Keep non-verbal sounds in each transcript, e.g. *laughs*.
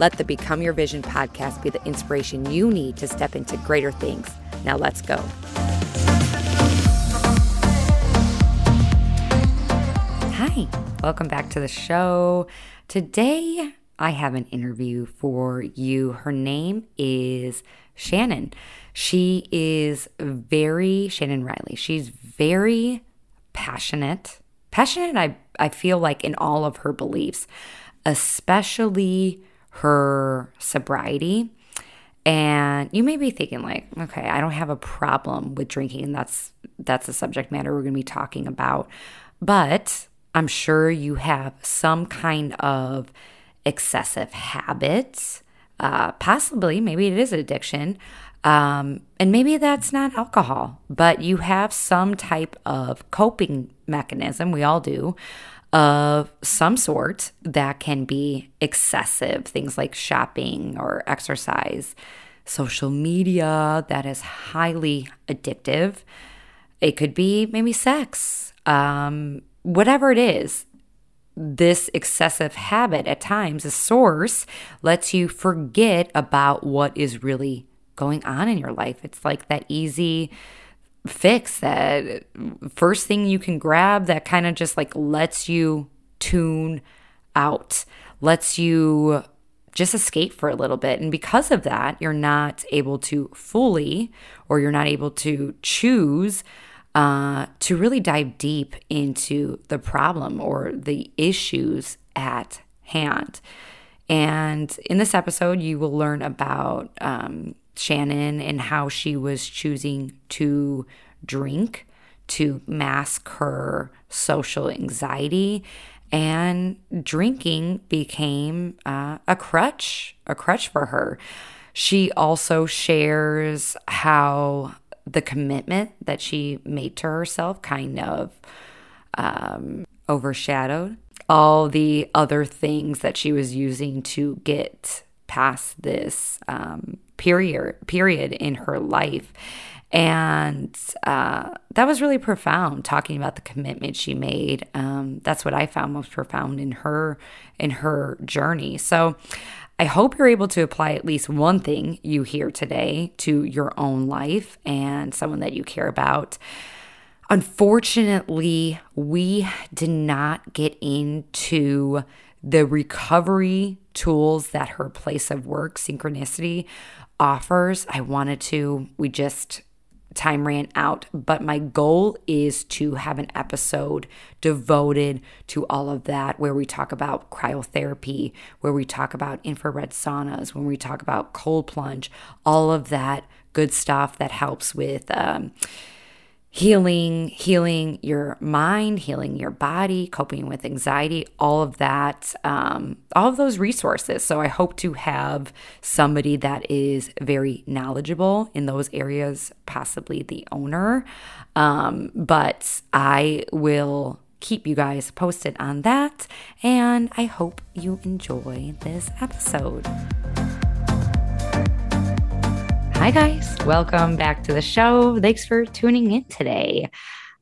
Let the Become Your Vision podcast be the inspiration you need to step into greater things. Now let's go. Hi, welcome back to the show. Today I have an interview for you. Her name is Shannon. She is very, Shannon Riley, she's very passionate. Passionate, I, I feel like, in all of her beliefs, especially her sobriety. And you may be thinking like, okay, I don't have a problem with drinking and that's that's the subject matter we're going to be talking about. But I'm sure you have some kind of excessive habits, uh, possibly, maybe it is an addiction. Um, and maybe that's not alcohol, but you have some type of coping mechanism, we all do, of some sort that can be excessive, things like shopping or exercise, social media that is highly addictive. It could be maybe sex, um, whatever it is. This excessive habit at times, a source, lets you forget about what is really going on in your life. It's like that easy fix that first thing you can grab that kind of just like lets you tune out, lets you just escape for a little bit. And because of that, you're not able to fully or you're not able to choose uh, to really dive deep into the problem or the issues at hand. And in this episode, you will learn about um, Shannon and how she was choosing to drink to mask her social anxiety. And drinking became uh, a crutch a crutch for her. She also shares how the commitment that she made to herself kind of um, overshadowed all the other things that she was using to get past this um, period period in her life. And uh, that was really profound talking about the commitment she made. Um, that's what i found most profound in her in her journey. So i hope you're able to apply at least one thing you hear today to your own life and someone that you care about. Unfortunately we did not get into the recovery tools that her place of work synchronicity offers. I wanted to, we just, time ran out. But my goal is to have an episode devoted to all of that, where we talk about cryotherapy, where we talk about infrared saunas, when we talk about cold plunge, all of that good stuff that helps with. Um, healing, healing your mind, healing your body, coping with anxiety, all of that, um, all of those resources. So I hope to have somebody that is very knowledgeable in those areas, possibly the owner. Um, but I will keep you guys posted on that. And I hope you enjoy this episode. Hi, guys. Welcome back to the show. Thanks for tuning in today.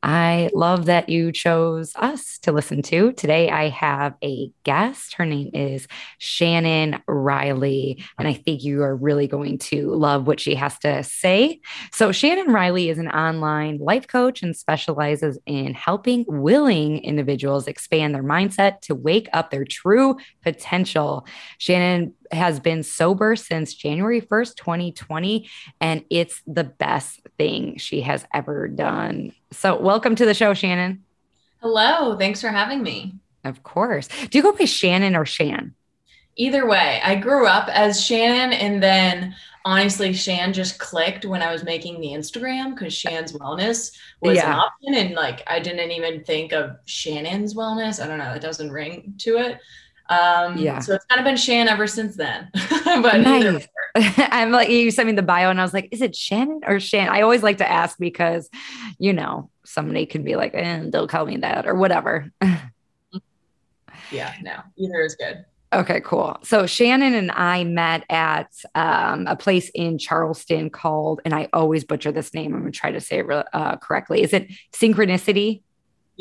I love that you chose us to listen to. Today, I have a guest. Her name is Shannon Riley, and I think you are really going to love what she has to say. So, Shannon Riley is an online life coach and specializes in helping willing individuals expand their mindset to wake up their true potential. Shannon has been sober since January 1st, 2020, and it's the best thing she has ever done. So, welcome to the show, Shannon. Hello. Thanks for having me. Of course. Do you go by Shannon or Shan? Either way, I grew up as Shannon, and then honestly, Shan just clicked when I was making the Instagram because Shan's Wellness was yeah. an option, and like I didn't even think of Shannon's Wellness. I don't know, it doesn't ring to it. Um, yeah. So it's kind of been Shan ever since then. *laughs* but nice. *laughs* I'm like, you sent me the bio and I was like, is it Shannon or Shan? I always like to ask because, you know, somebody could be like, eh, don't call me that or whatever. yeah, no, either is good. Okay, cool. So Shannon and I met at um, a place in Charleston called, and I always butcher this name. I'm gonna try to say it uh, correctly. Is it Synchronicity?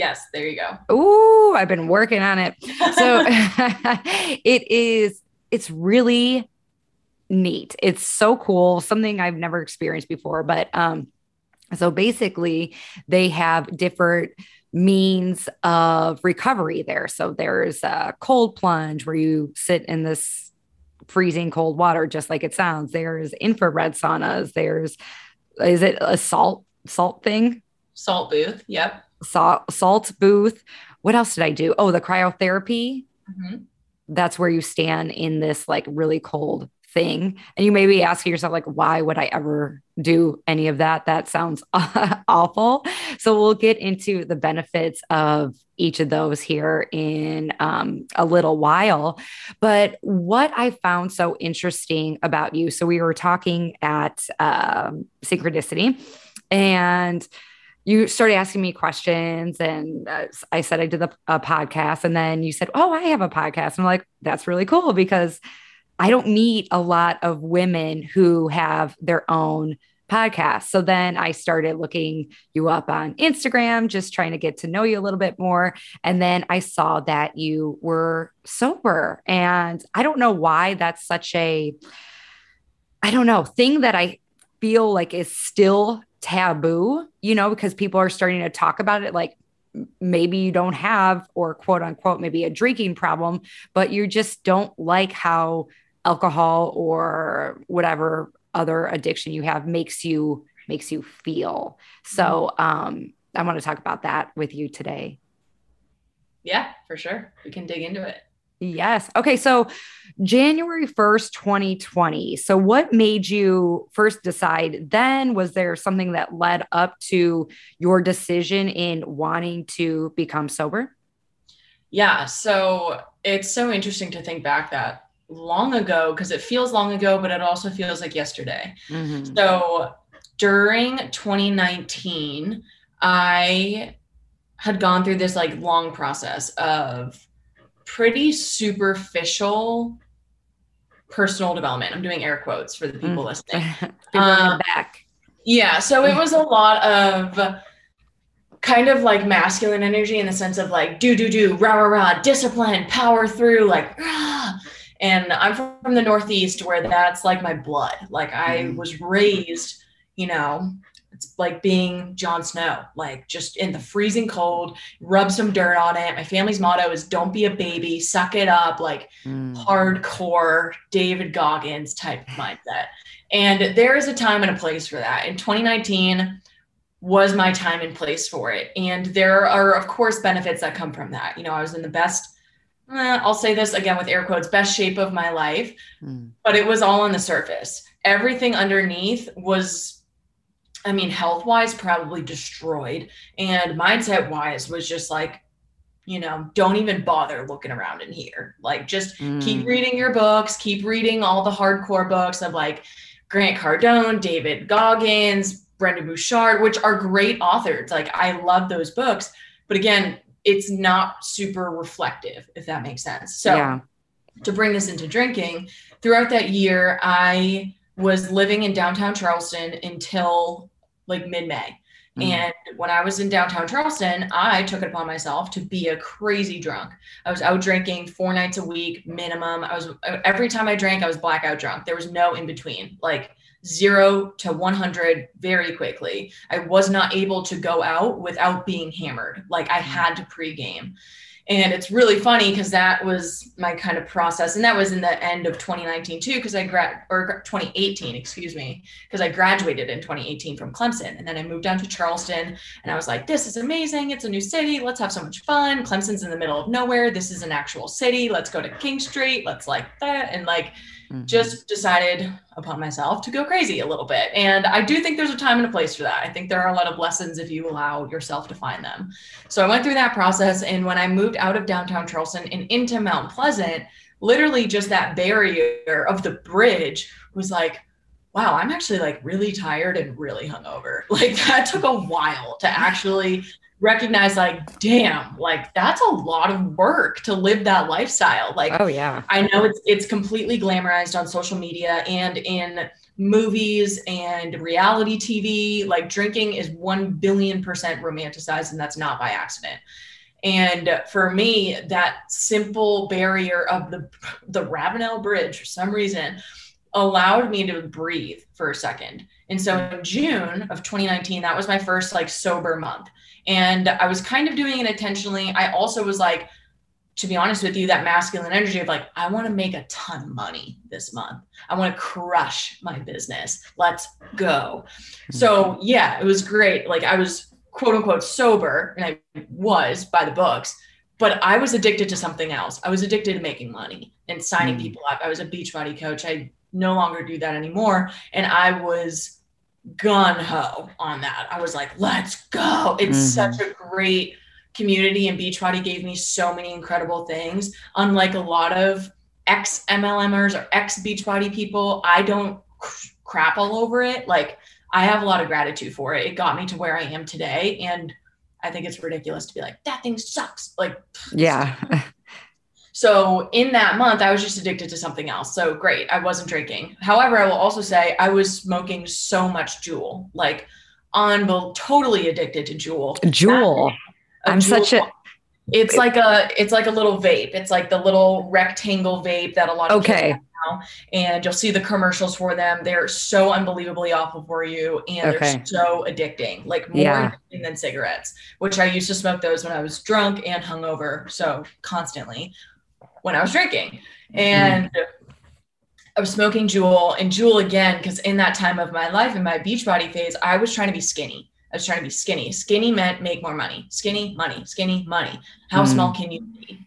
Yes, there you go. Ooh, I've been working on it. So *laughs* *laughs* it is. It's really neat. It's so cool. Something I've never experienced before. But um, so basically, they have different means of recovery there. So there's a cold plunge where you sit in this freezing cold water, just like it sounds. There's infrared saunas. There's, is it a salt, salt thing? Salt booth. Yep. Salt, salt booth. What else did I do? Oh, the cryotherapy. Mm-hmm. That's where you stand in this like really cold thing. And you may be asking yourself, like, why would I ever do any of that? That sounds *laughs* awful. So we'll get into the benefits of each of those here in um, a little while. But what I found so interesting about you, so we were talking at um, Synchronicity and you started asking me questions and uh, I said I did the podcast and then you said, "Oh, I have a podcast." and I'm like, "That's really cool because I don't meet a lot of women who have their own podcast. So then I started looking you up on Instagram, just trying to get to know you a little bit more. And then I saw that you were sober. And I don't know why that's such a, I don't know, thing that I feel like is still taboo, you know, because people are starting to talk about it like, maybe you don't have or quote unquote maybe a drinking problem but you just don't like how alcohol or whatever other addiction you have makes you makes you feel. So um, I want to talk about that with you today. Yeah, for sure. We can dig into it. Yes. Okay. So January 1st, 2020. So what made you first decide then? Was there something that led up to your decision in wanting to become sober? Yeah. So it's so interesting to think back that long ago because it feels long ago, but it also feels like yesterday. Mm-hmm. So during 2019, I had gone through this like long process of pretty superficial personal development. I'm doing air quotes for the people mm. listening. *laughs* um, back. Yeah. So it was a lot of kind of like masculine energy in the sense of like do do do rah rah rah discipline power through like rah, and I'm from the Northeast where that's like my blood. Like I mm. was raised, you know, it's like being Jon Snow, like just in the freezing cold, rub some dirt on it. My family's motto is don't be a baby, suck it up, like mm. hardcore David Goggins type of mindset. And there is a time and a place for that. In 2019 was my time and place for it. And there are, of course, benefits that come from that. You know, I was in the best eh, I'll say this again with air quotes, best shape of my life, mm. but it was all on the surface. Everything underneath was, I mean, health wise, probably destroyed. And mindset wise was just like, you know, don't even bother looking around in here. Like, just mm. keep reading your books, keep reading all the hardcore books of like Grant Cardone, David Goggins, Brendon Burchard, which are great authors. Like, I love those books. But again, it's not super reflective, if that makes sense. So, yeah. to bring this into drinking, throughout that year, I was living in downtown Charleston until like mid May. Mm. And when I was in downtown Charleston, I took it upon myself to be a crazy drunk. I was out drinking four nights a week minimum. I was every time I drank, I was blackout drunk. There was no in between. Like zero to 100 very quickly. I was not able to go out without being hammered. Like I mm. had to pregame. And it's really funny because that was my kind of process. And that was in the end of 2019 too, because I grad or 2018, excuse me, because I graduated in 2018 from Clemson. And then I moved down to Charleston and I was like, this is amazing. It's a new city. Let's have so much fun. Clemson's in the middle of nowhere. This is an actual city. Let's go to King Street. Let's like that. And like mm-hmm. just decided upon myself to go crazy a little bit. And I do think there's a time and a place for that. I think there are a lot of lessons if you allow yourself to find them. So I went through that process. And when I moved out of downtown Charleston and into Mount Pleasant, literally just that barrier of the bridge was like, wow, I'm actually like really tired and really hungover. *laughs* Like that took a while to actually recognize like damn like that's a lot of work to live that lifestyle. Like oh yeah. I know it's it's completely glamorized on social media and in movies and reality tv like drinking is 1 billion percent romanticized and that's not by accident. And for me that simple barrier of the the ravenel bridge for some reason allowed me to breathe for a second. And so in june of 2019 that was my first like sober month and I was kind of doing it intentionally. I also was like, to be honest with you, that masculine energy of like, I want to make a ton of money this month. I want to crush my business. Let's go. So, mm-hmm. yeah, it was great. Like, I was quote unquote sober, and I was by the books, but I was addicted to something else. I was addicted to making money and signing mm. people up. I was a Beachbody coach. I no longer do that anymore. And I was gun ho on that. I was like, let's go. It's mm-hmm. such a great community, and Beachbody gave me so many incredible things. Unlike a lot of ex MLMers or ex Beachbody people, I don't crap all over it. Like, I have a lot of gratitude for it. It got me to where I am today. And I think it's ridiculous to be like, that thing sucks. Like, yeah. *laughs* *laughs* So in that month, I was just addicted to something else. So great, I wasn't drinking. However, I will also say I was smoking so much Juul, like on totally addicted to Juul. Juul. I'm Juul. such a. It's like a it's like a little vape. It's like the little rectangle vape that a lot of okay. Now, and you'll see the commercials for them. They're so unbelievably awful for you, and okay. they're so addicting, like more yeah. addicting than cigarettes. Which I used to smoke those when I was drunk and hungover, so constantly when I was drinking. Mm-hmm. And mm-hmm. I was smoking Juul and Juul again, because in that time of my life, in my Beachbody phase, I was trying to be skinny. I was trying to be skinny. Skinny meant make more money. Skinny, money, skinny, money. How mm-hmm. small can you be?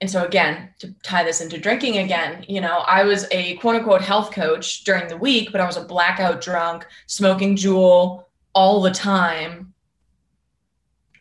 And so again, to tie this into drinking again, you know, I was a quote unquote health coach during the week, but I was a blackout drunk, smoking Juul all the time.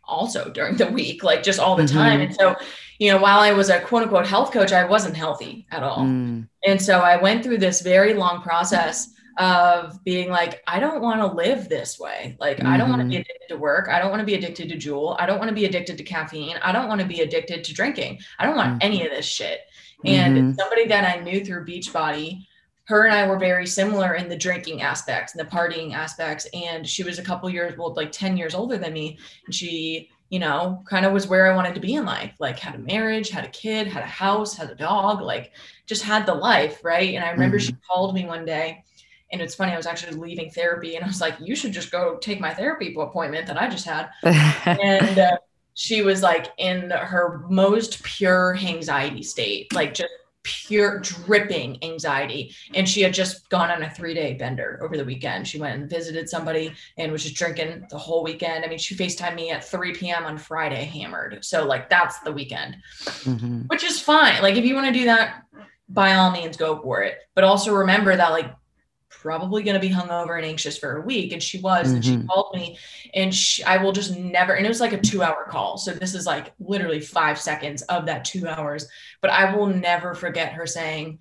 Also during the week, like just all the mm-hmm. time. And so you know, while I was a quote unquote health coach, I wasn't healthy at all. Mm. And so I went through this very long process of being like, I don't want to live this way. Like, mm-hmm. I don't want to be mm-hmm. addicted to work. I don't want to be addicted to Juul. I don't want to be addicted to caffeine. I don't want to be addicted to drinking. I don't want mm-hmm. any of this shit. And mm-hmm. somebody that I knew through Beachbody, her and I were very similar in the drinking aspects and the partying aspects. And she was a couple years, well, like 10 years older than me. And she you know, kind of was where I wanted to be in life. Like had a marriage, had a kid, had a house, had a dog, like just had the life, right? And I remember mm-hmm. she called me one day and it's funny, I was actually leaving therapy and I was like, you should just go take my therapy appointment that I just had. *laughs* and uh, she was like in her most pure anxiety state, like just pure dripping anxiety. And she had just gone on a three day bender over the weekend. She went and visited somebody and was just drinking the whole weekend. I mean, she FaceTimed me at 3 p.m. on Friday, hammered. So, like, that's the weekend, mm-hmm. which is fine. Like, if you want to do that, by all means, go for it. But also remember that, like, probably going to be hungover and anxious for a week. And she was, mm-hmm. and she mm-hmm. called me and she, I will just never, and it was like a two hour call. So this is like literally five seconds of that two hours, but I will never forget her saying,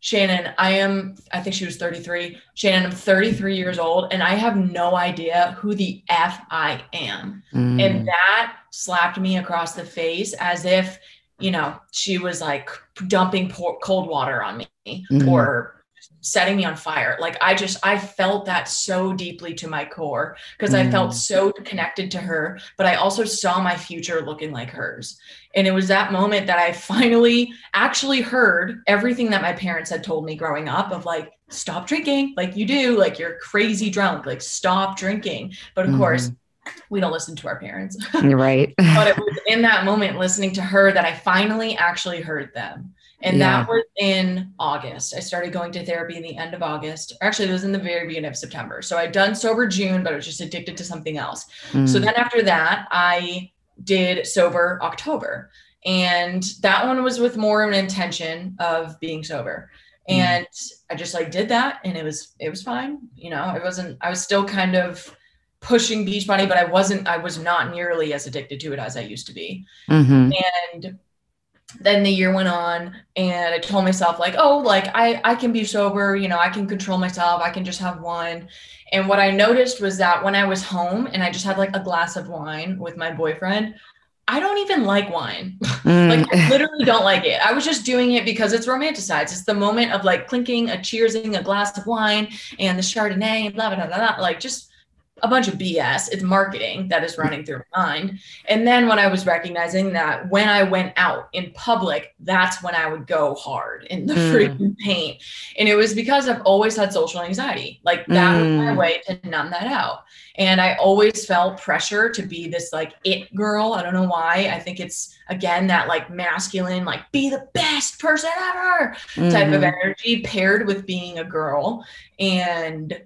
Shannon, I am, I think she was 33. Shannon, I'm 33 years old and I have no idea who the F I am. Mm. And that slapped me across the face as if, you know, she was like dumping cold water on me mm. or setting me on fire. Like I just I felt that so deeply to my core because mm. I felt mm. so connected to her, but I also saw my future looking like hers. And it was that moment that I finally actually heard everything that my parents had told me growing up of like stop drinking like you do, like you're crazy drunk, like stop drinking. But of mm. course, we don't listen to our parents. You're *laughs* right. but it *laughs* was in that moment listening to her that I finally actually heard them. And yeah. that was in August. I started going to therapy in the end of August. Actually, it was in the very beginning of September. So I'd done sober June, but I was just addicted to something else. Mm. So then after that, I did sober October. And that one was with more of an intention of being sober. Mm. And I just like did that and it was it was fine. You know, I wasn't I was still kind of pushing Beachbody, but I wasn't I was not nearly as addicted to it as I used to be. Mm-hmm. And then the year went on and I told myself like, oh, like I I can be sober, you know, I can control myself. I can just have one. And what I noticed was that when I was home and I just had like a glass of wine with my boyfriend, I don't even like wine. *laughs* Mm. like I literally don't like it. I was just doing it because it's romanticized. It's the moment of like clinking, a cheersing, a glass of wine, and the Chardonnay, and blah blah blah blah. Like just a bunch of BS. It's marketing that is running through my mind. And then when I was recognizing that when I went out in public, that's when I would go hard in the mm. freaking paint. And it was because I've always had social anxiety. Like that mm. was my mm. way to numb that out. And I always felt pressure to be this like it girl. I don't know why. I think it's again that like masculine, like be the best person ever mm-hmm. type of mm-hmm. energy paired with being a girl. And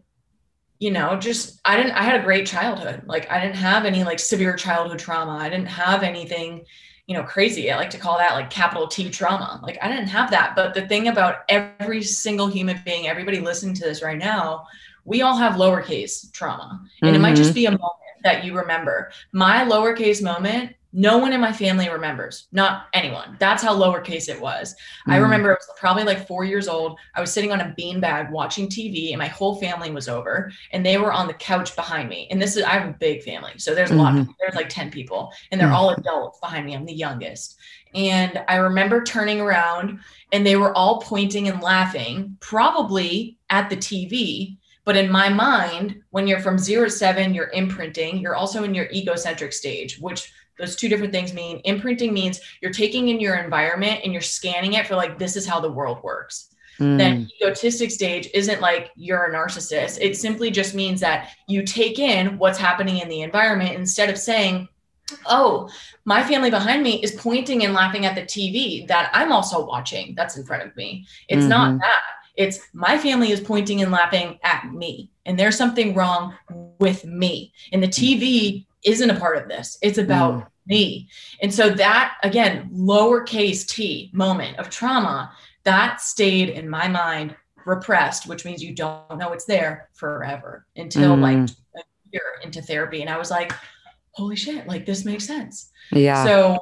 you know, just I didn't I had a great childhood. Like I didn't have any like severe childhood trauma. I didn't have anything, you know, crazy. I like to call that like capital T trauma. Like I didn't have that. But the thing about every single human being, everybody listening to this right now, we all have lowercase trauma. And mm-hmm. it might just mm-hmm. be a moment that you remember. My lowercase moment no one in my family remembers, not anyone. That's how lowercase it was. Mm. I remember it was probably like four years old. I was sitting on a beanbag watching TV, and my whole family was over, and they were on the couch behind me. And this is I have a big family, so there's a mm-hmm. lot. Of, there's like ten people, and they're mm. all adults behind me. I'm the youngest, and I remember turning around, and they were all pointing and laughing, probably at the TV. But in my mind, when you're from zero to seven, you're imprinting. You're also in your egocentric stage, which those two different things mean imprinting means you're taking in your environment and you're scanning it for like this is how the world works. Mm. then egotistic stage isn't like you're a narcissist. It simply just means that you take in what's happening in the environment instead of saying oh my family behind me is pointing and laughing at the tv that i'm also watching that's in front of me. It's mm-hmm. not that. It's my family is pointing and laughing at me and there's something wrong with me. And the tv isn't a part of this. It's about mm. me. And so that again, lowercase t moment of trauma that stayed in my mind repressed, which means you don't know it's there forever until mm. like a year into therapy. And I was like, holy shit, like this makes sense. Yeah. So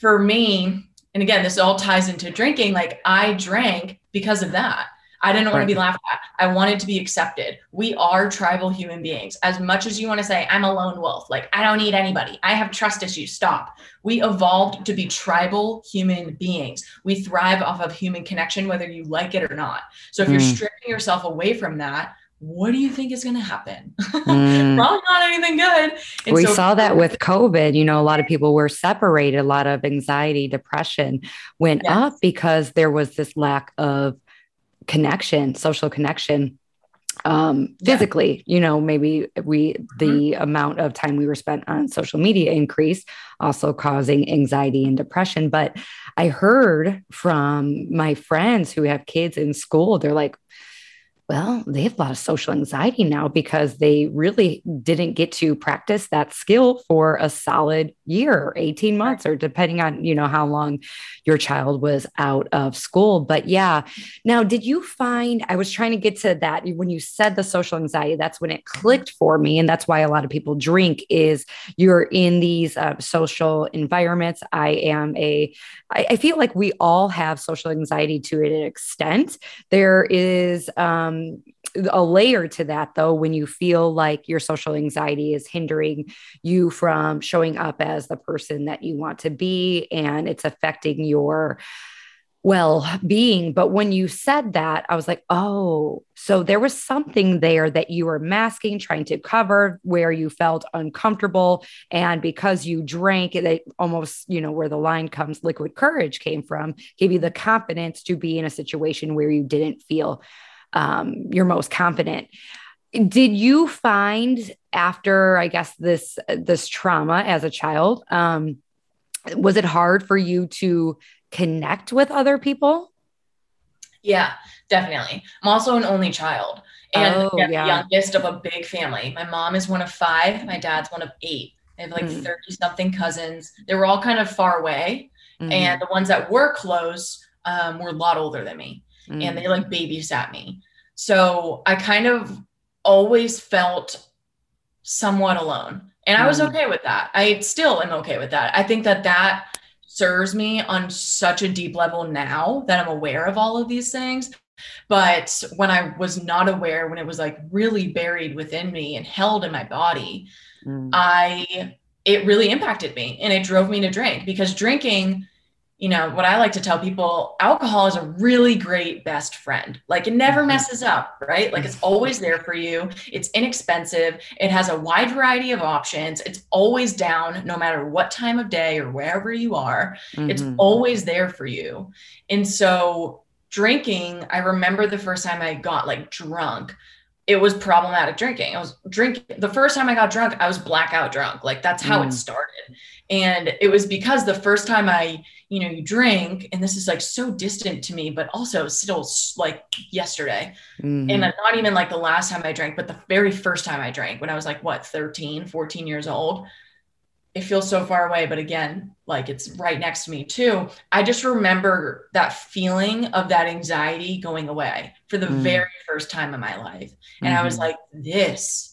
for me, and again, this all ties into drinking, like I drank because of that. I didn't want to be laughed at. I wanted to be accepted. We are tribal human beings. As much as you want to say, I'm a lone wolf, like I don't need anybody, I have trust issues, stop. We evolved to be tribal human beings. We thrive off of human connection, whether you like it or not. So if mm. you're stripping yourself away from that, what do you think is going to happen? Mm. *laughs* Probably not anything good. And we so- saw that with *laughs* COVID. You know, a lot of people were separated, a lot of anxiety, depression went yes. up because there was this lack of connection, social connection um physically yeah. you know maybe we the mm-hmm. amount of time we were spent on social media increased also causing anxiety and depression but i heard from my friends who have kids in school they're like well, they have a lot of social anxiety now because they really didn't get to practice that skill for a solid year, 18 months, or depending on, you know, how long your child was out of school. But yeah. Now, did you find I was trying to get to that when you said the social anxiety, that's when it clicked for me. And that's why a lot of people drink is you're in these uh, social environments. I am a, I, I feel like we all have social anxiety to an extent. There is, um, Um, a layer to that though when you feel like your social anxiety is hindering you from showing up as the person that you want to be and it's affecting your well being but when you said that i was like oh so there was something there that you were masking trying to cover where you felt uncomfortable and because you drank it almost you know where the line comes liquid courage came from gave you the confidence to be in a situation where you didn't feel um, you're most confident. Did you find after, I guess, this this trauma as a child, um, was it hard for you to connect with other people? Yeah, definitely. I'm also an only child and oh, yeah. the youngest of a big family. My mom is one of five, my dad's one of eight. I have like 30 mm. something cousins. They were all kind of far away. Mm. And the ones that were close um, were a lot older than me mm. and they like babysat me. So I kind of always felt somewhat alone. And I was mm. okay with that. I still am okay with that. I think that that serves me on such a deep level now that I'm aware of all of these things. But when I was not aware, when it was like really buried within me and held in my body, mm. I it really impacted me and it drove me to drink because drinking you know, what I like to tell people, alcohol is a really great best friend. Like it never mm-hmm. messes up, right? Like it's always there for you. It's inexpensive. It has a wide variety of options. It's always down no matter what time of day or wherever you are. Mm-hmm. It's always there for you. And so drinking, I remember the first time I got like drunk, it was problematic drinking. I was drinking the first time I got drunk, I was blackout drunk. Like that's how mm. it started. And it was because the first time I you know, you drink, and this is like so distant to me, but also still like yesterday. Mm-hmm. And not even like the last time I drank, but the very first time I drank when I was like, what, 13, 14 years old. It feels so far away, but again, like it's right next to me too. I just remember that feeling of that anxiety going away for the mm-hmm. very first time in my life. And mm-hmm. I was mm-hmm. like, this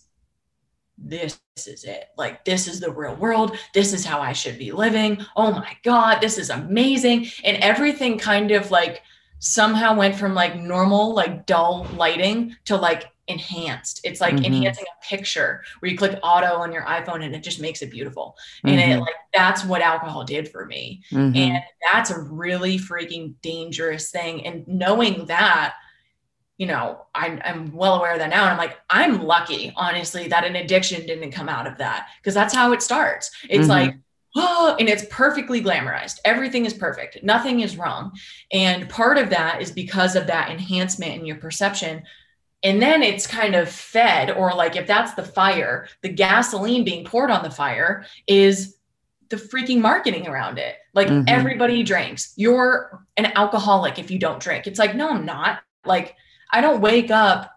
this is it. Like, this is the real world. This is how I should be living. Oh my God, this is amazing. And everything kind of like somehow went from like normal, like dull lighting to like enhanced. It's like mm-hmm. enhancing a picture where you click auto on your iPhone and it just makes it beautiful. Mm-hmm. And it mm-hmm. like that's what alcohol did for me. Mm-hmm. And that's a really freaking dangerous thing. And knowing that you know, I'm, I'm well aware of that now. And I'm like, I'm lucky, honestly, that an addiction didn't come out of that because that's how it starts. It's mm-hmm. like, oh, and it's perfectly glamorized. Everything is perfect. Nothing is wrong. And part of that is because of that enhancement in your perception. And then it's kind of fed, or like if that's the fire, the gasoline being poured on the fire is the freaking marketing around it. Like mm-hmm. everybody drinks. You're an alcoholic if you don't drink. It's like, no, I'm not. Like, I don't wake up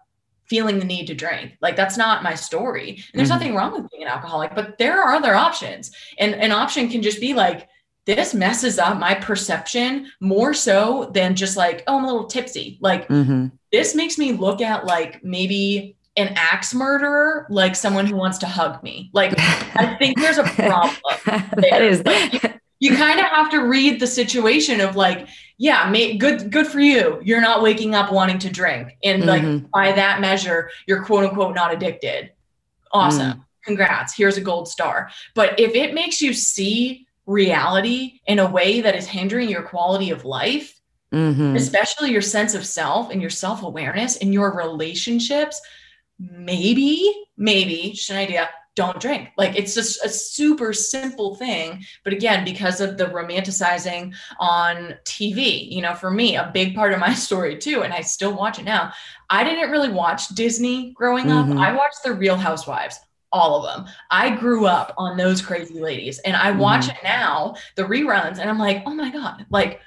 feeling the need to drink. Like that's not my story. And there's mm-hmm. nothing wrong with being an alcoholic, but there are other options. And an option can just be like, this messes up my perception more so than just like, oh, I'm a little tipsy. Like mm-hmm. this makes me look at like maybe an axe murderer like someone who wants to hug me. Like I think there's a *laughs* problem. that is like, you, kind of have to read the situation of like, yeah, may, good good for you. You're not waking up wanting to drink. And like mm-hmm. by that measure, you're quote unquote not addicted. Awesome. Mm. Congrats. Here's a gold star. But if it makes you see reality in a way that is hindering your quality of life, mm-hmm. especially your sense of self and your self-awareness and your relationships, maybe, maybe, just an idea, don't drink. Like it's just a super simple thing. But again, because of the romanticizing on TV, you know, for me, a big part of my *laughs* story too, and I still watch it now. I didn't really watch Disney growing up. Mm-hmm. I watched The Real Housewives. All of them. I grew up on those crazy ladies and I watch mm-hmm. it now, the reruns, and I'm like, oh my God, like,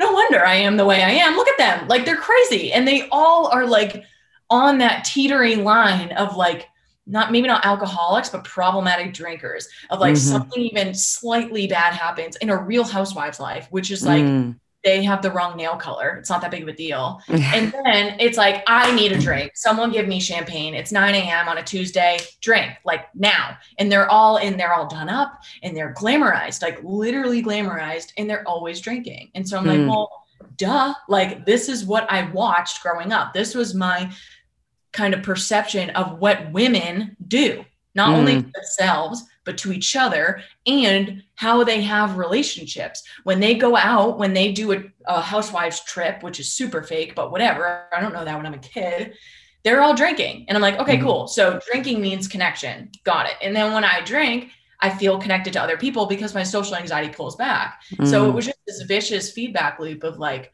no wonder I am the way I am. Look at them. Like, they're crazy. And they all are like on that teetering line of like, not maybe not alcoholics, but problematic drinkers of like mm-hmm. something even slightly bad happens in a real housewife's life, which is like mm. they have the wrong nail color. It's not that big of a deal. *laughs* and then it's like, I need a drink. Someone give me champagne. It's 9 a.m. on a Tuesday. Drink like now. And they're all in, they're all done up and they're glamorized, like literally glamorized, and they're always drinking. And so I'm mm. like, well, duh. Like this is what I watched growing up. This was my kind of perception of what women do, not mm. only to themselves, but to each other and how they have relationships. When they go out, when they do a, a housewives trip, which is super fake, but whatever, I don't know that when I'm a kid, they're all drinking. And I'm like, okay, mm. cool. So drinking means connection. Got it. And then when I drink, I feel connected to other people because my social anxiety pulls back. Mm. So it was just this vicious feedback loop of like,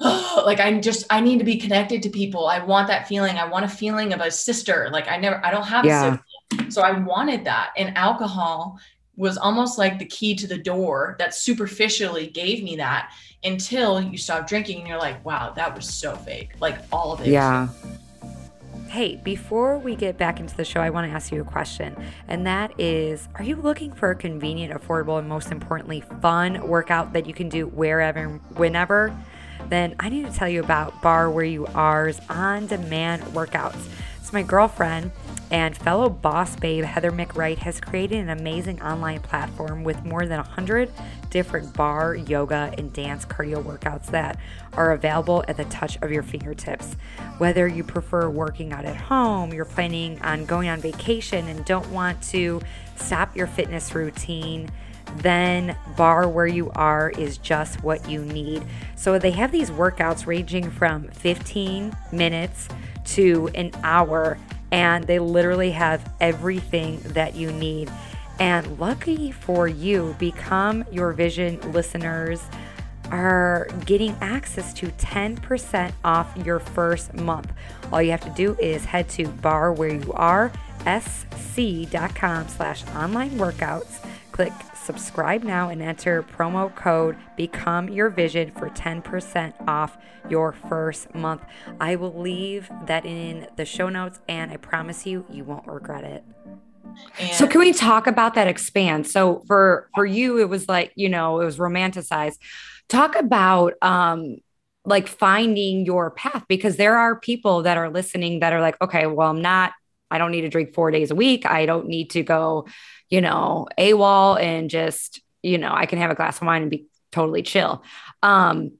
oh, *gasps* like I'm just I need to be connected to people. I want that feeling. I want a feeling of a sister. Like I never I don't have yeah. a sister. So I wanted that. And alcohol was almost like the key to the door that superficially gave me that until you stop drinking and you're like, wow, that was so fake. Like all of it. Yeah. Hey, before we get back into the show, I want to ask you a question. And that is Are you looking for a convenient, affordable, and most importantly, fun workout that you can do wherever, whenever? Then I need to tell you about Bar Where You Are's on demand workouts. So, my girlfriend and fellow boss babe Heather McWright has created an amazing online platform with more than 100 different bar, yoga, and dance cardio workouts that are available at the touch of your fingertips. Whether you prefer working out at home, you're planning on going on vacation and don't want to stop your fitness routine, then bar where you are is just what you need. So they have these workouts ranging from 15 minutes to an hour, and they literally have everything that you need. And lucky for you, Become Your Vision listeners are getting access to 10% off your first month. All you have to do is head to bar where you are, sc.com slash online workouts, click subscribe now and enter promo code Become Your Vision for 10% off your first month. I will leave that in the show notes and I promise you, you won't regret it. And so can we talk about that expand? So for for you it was like, you know, it was romanticized. Talk about um like finding your path because there are people that are listening that are like, okay, well, I'm not I don't need to drink 4 days a week. I don't need to go you know, AWOL and just, you know, I can have a glass of wine and be totally chill. Um,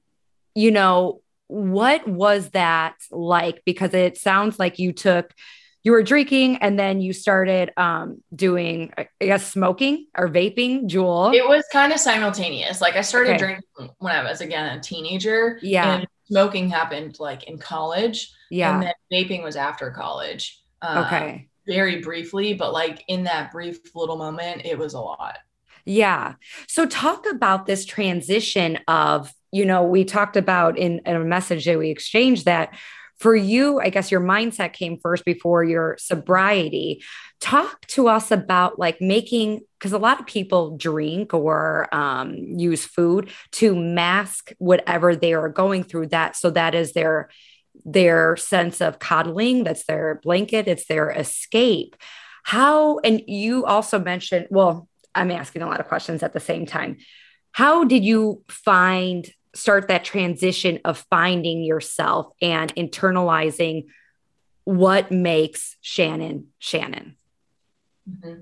you know, what was that like? Because it sounds like you took, you were drinking and then you started um, doing, I guess, smoking or vaping, Juul. It was kind of simultaneous. Like I started okay. drinking when I was, again, a teenager. Yeah. And smoking happened like in college. Yeah. And then vaping was after college. Um, okay very briefly, but like in that brief little moment, it was a lot. Yeah. So talk about this transition of, you know, we talked about in, in a message that we exchanged that for you, I guess your mindset came first before your sobriety. Talk to us about like making, because a lot of people drink or um, use food to mask whatever they are going through that. So that is their their sense of coddling, that's their blanket, it's their escape. How, and you also mentioned, well, I'm asking a lot of questions at the same time. How did you find, start that transition of finding yourself and internalizing what makes Shannon Shannon? Mm-hmm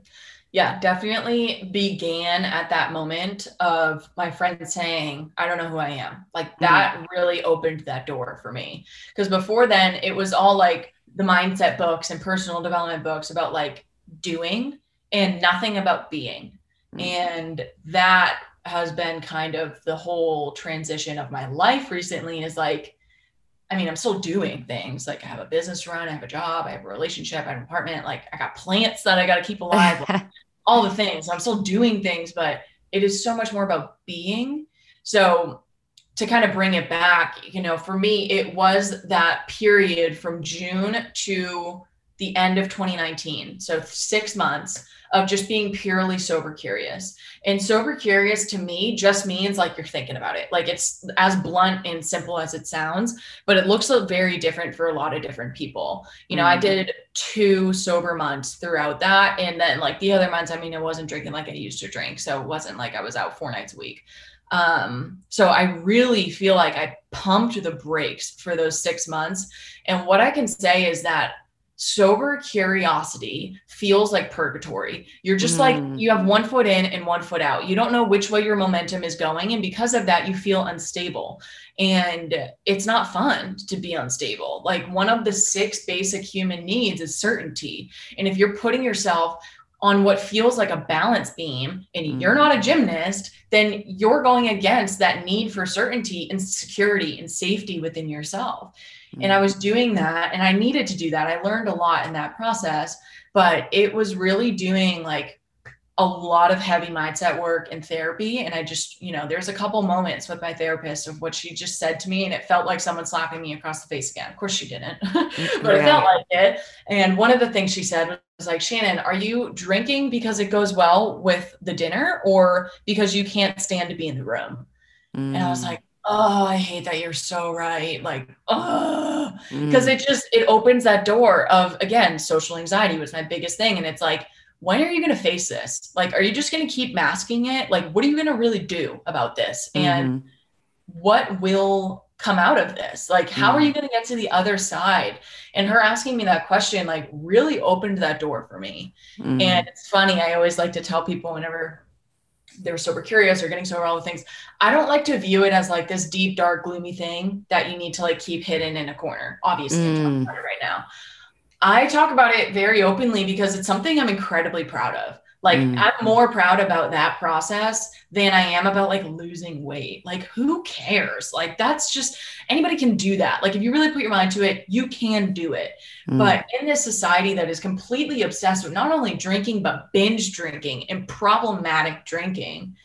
yeah, definitely began at that moment of my friend saying, I don't know who I am. Like mm-hmm. that mm-hmm. really opened that door for me. Because before then, it was all like the mindset books and personal development books about like doing and nothing about being. Mm-hmm. And that has been kind of the whole transition of my life recently is like, I mean, I'm still doing things like I have a business to run, I have a job, I have a relationship, I have an apartment, like I got plants that I got to keep alive, like, *laughs* all the things. I'm still doing things, but it is so much more about being. So to kind of bring it back, you know, for me, it was that period from June to the end of 2019. So six months of just being purely sober curious. And sober curious to me just means like you're thinking about it. Like it's as blunt and simple as it sounds, but it looks very different for a lot of different people. You know, mm-hmm. I did two sober months throughout that. And then like the other months, I mean, I wasn't drinking like I used to drink. So it wasn't like I was out four nights a week. Um, so I really feel like I pumped the brakes for those six months. And what I can say is that sober curiosity feels like purgatory. You're just mm. like you have one foot in and one foot out. You don't know which way your momentum is going. And because of that, you feel unstable. And it's not fun to be unstable. Like one of the six basic human needs is certainty. And if you're putting yourself on what feels like a balance beam and mm. you're not a gymnast, then you're going against that need for certainty and security and safety within yourself. And I was doing that and I needed to do that. I learned a lot in that process, but it was really doing like a lot of heavy mindset work and therapy. And I just, you know, there's a couple moments with my therapist of what she just said to me, and it felt like someone slapping me across the face again. Of course, she didn't, *laughs* but it felt like it. And one of the things she said was like, Shannon, are you drinking because it goes well with the dinner or because you can't stand to be in the room? Mm. And I was mm. like, oh i hate that you're so right like oh because mm. it just it opens that door of again social anxiety was my biggest thing and it's like when are you going to face this like are you just going to keep masking it like what are you going to really do about this mm-hmm. and what will come out of this? Like, how mm. are you going to get to the other side? And her asking me that question, like, really opened that door for me. Mm. And it's funny, I always like to tell people whenever they're sober curious or getting sober, all the things, I don't like to view it as like this deep, dark, gloomy thing that you need to like keep hidden in a corner. Obviously, mm. right now. I talk about it very openly because it's something I'm incredibly proud of. Like mm. I'm more proud about that process than I am about like losing weight. Like who cares? Like that's just anybody can do that. Like if you really put your mind to it, you can do it. Mm. But in this society that is completely obsessed with not only drinking but binge drinking and problematic drinking,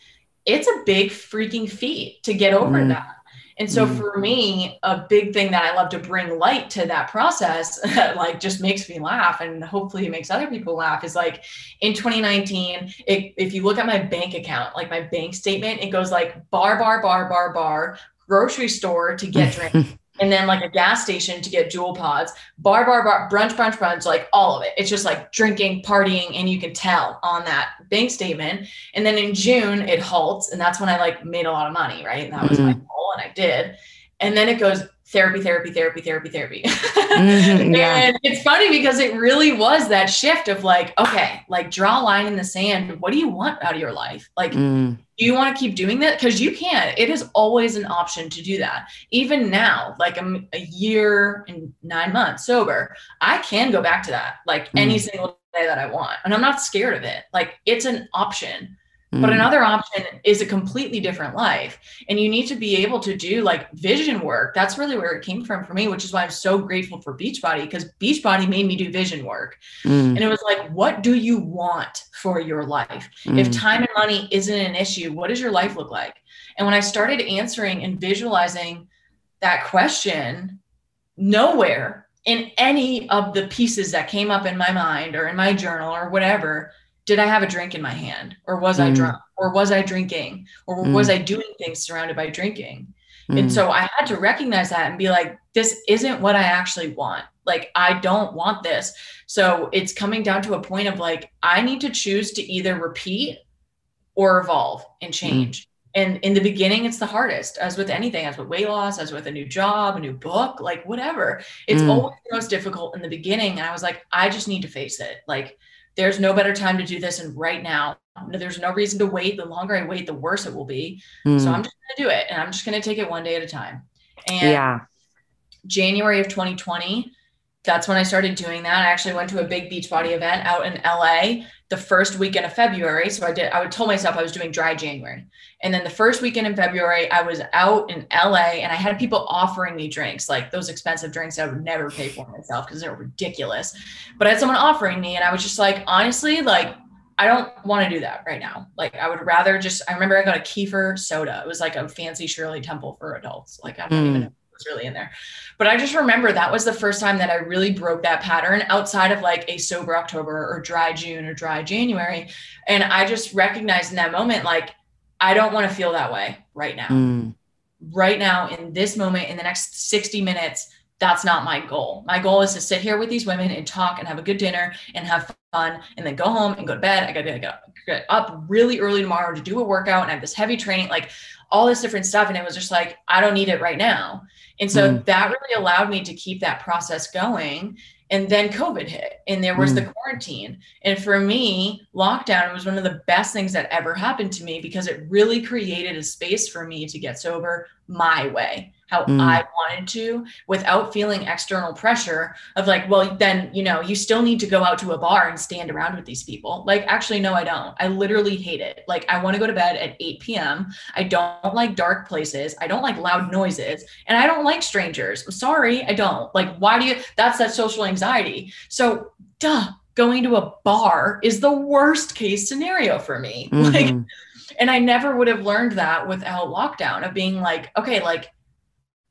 it's a big freaking feat to get over mm. that. And so mm. for me, a big thing that I love to bring light to that process, *laughs* like just makes me laugh and hopefully it makes other people laugh is like in 2019, it, if you look at my bank account, like my bank statement, it goes like bar, bar, bar, bar, bar, grocery store to get *laughs* drink. and then like a gas station to get Juul pods, bar, bar, bar, brunch, brunch, brunch, like all of it. It's just like drinking, partying, and you can tell on that bank statement. And then in June it halts, and that's when I like made a lot of money, right? And that was mm-hmm. my goal, and I did. And then it goes therapy, therapy, therapy, therapy, therapy. *laughs* Mm-hmm, yeah. and it's funny because it really was that shift of like, okay, like draw a line in the sand. What do you want out of your life? Like, mm. do you want to keep doing that? Because you can. It is always an option to do that. Even now, like I'm a year and nine months sober, I can go back to that like mm. any single that I want. And I'm not scared of it. Like it's an option. But mm. another option is a completely different life. And you need to be able to do like vision work. That's really where it came from for me, which is why I'm so grateful for Beachbody because Beachbody made me do vision work. Mm. And it was like, what do you want for your life? Mm. If time and money isn't an issue, what does your life look like? And when I started answering and visualizing that question, nowhere in any of the pieces that came up in my mind or in my journal or whatever did I have a drink in my hand or was mm. I drunk or was I drinking or mm. was I doing things surrounded by drinking? Mm. And so I had to recognize that and be like, this isn't what I actually want. Like, I don't want this. So it's coming down to a point of like, I need to choose to either repeat or evolve and mm. change. And in the beginning, it's the hardest, as with anything, as with weight loss, as with a new job, a new book, like whatever. It's mm. always the most difficult in the beginning. And I was like, I just need to face it. Like, there's no better time to do this and right now there's no reason to wait the longer i wait the worse it will be mm. so i'm just going to do it and i'm just going to take it one day at a time and yeah january of 2020 that's when i started doing that i actually went to a big Beachbody event out in la the first weekend of February. So I did, I would told myself I was doing dry January. And then the first weekend in February, I was out in LA and I had people offering me drinks, like those expensive drinks I would never pay for myself because they're ridiculous. But I had someone offering me, and I was just like, honestly, like, I don't want to do that right now. Like, I would rather just, I remember I got a kefir soda. It was like a fancy Shirley Temple for adults. Like, I don't mm. even know was really in there. But I just remember that was the first time that I really broke that pattern outside of like a sober October or dry June or dry January. And I just recognized in that moment, like, I don't want to feel that way right now. Mm. Right now, in this moment, in the next 60 minutes, that's not my goal. My goal is to sit here with these women and talk and have a good dinner and have fun and then go home and go to bed. I got to get up really early tomorrow to do a workout and I have this heavy training, like all this different stuff. And it was just like, I don't need it right now. And so mm. that really allowed me to keep that process going. And then COVID hit and there was mm. the quarantine. And for me, lockdown was one of the best things that ever happened to me because it really created a space for me to get sober my way how mm. I wanted to without feeling external pressure of like, well, then, you know, you still need to go out to a bar and stand around with these people. Like, actually, no, I don't. I literally hate it. Like, I want to go to bed at 8 p.m. I don't like dark places. I don't like loud noises and I don't like strangers. I'm sorry, I don't. Like, why do you? That's that social anxiety. So, duh, going to a bar is the worst case scenario for me. *laughs* Mm-hmm. Like, and I never would have learned that without lockdown of being like, okay, like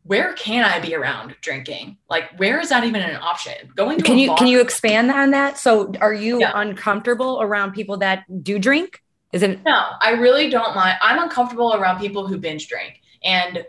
where can I be around drinking? Like, where is that even an option? Going to can you bar- can you expand on that? So, are you yeah. uncomfortable around people that do drink? Is it? No, I really don't mind. I'm uncomfortable around people who binge drink and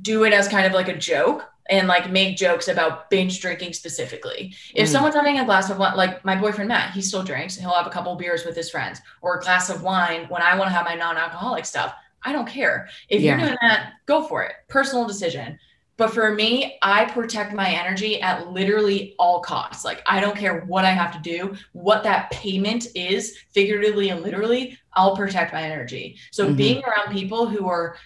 do it as kind of like a joke and like make jokes about binge drinking specifically. If mm. someone's having a glass of wine, like my boyfriend Matt, he still drinks. He'll have a couple beers with his friends or a glass of wine when I want to have my non-alcoholic stuff. I don't care. If yeah. you're doing that, go for it. Personal decision. But for me, I protect my energy at literally all costs. Like, I don't care what I have to do, what that payment is, figuratively and literally, I'll protect my energy. So, mm-hmm. being around people who are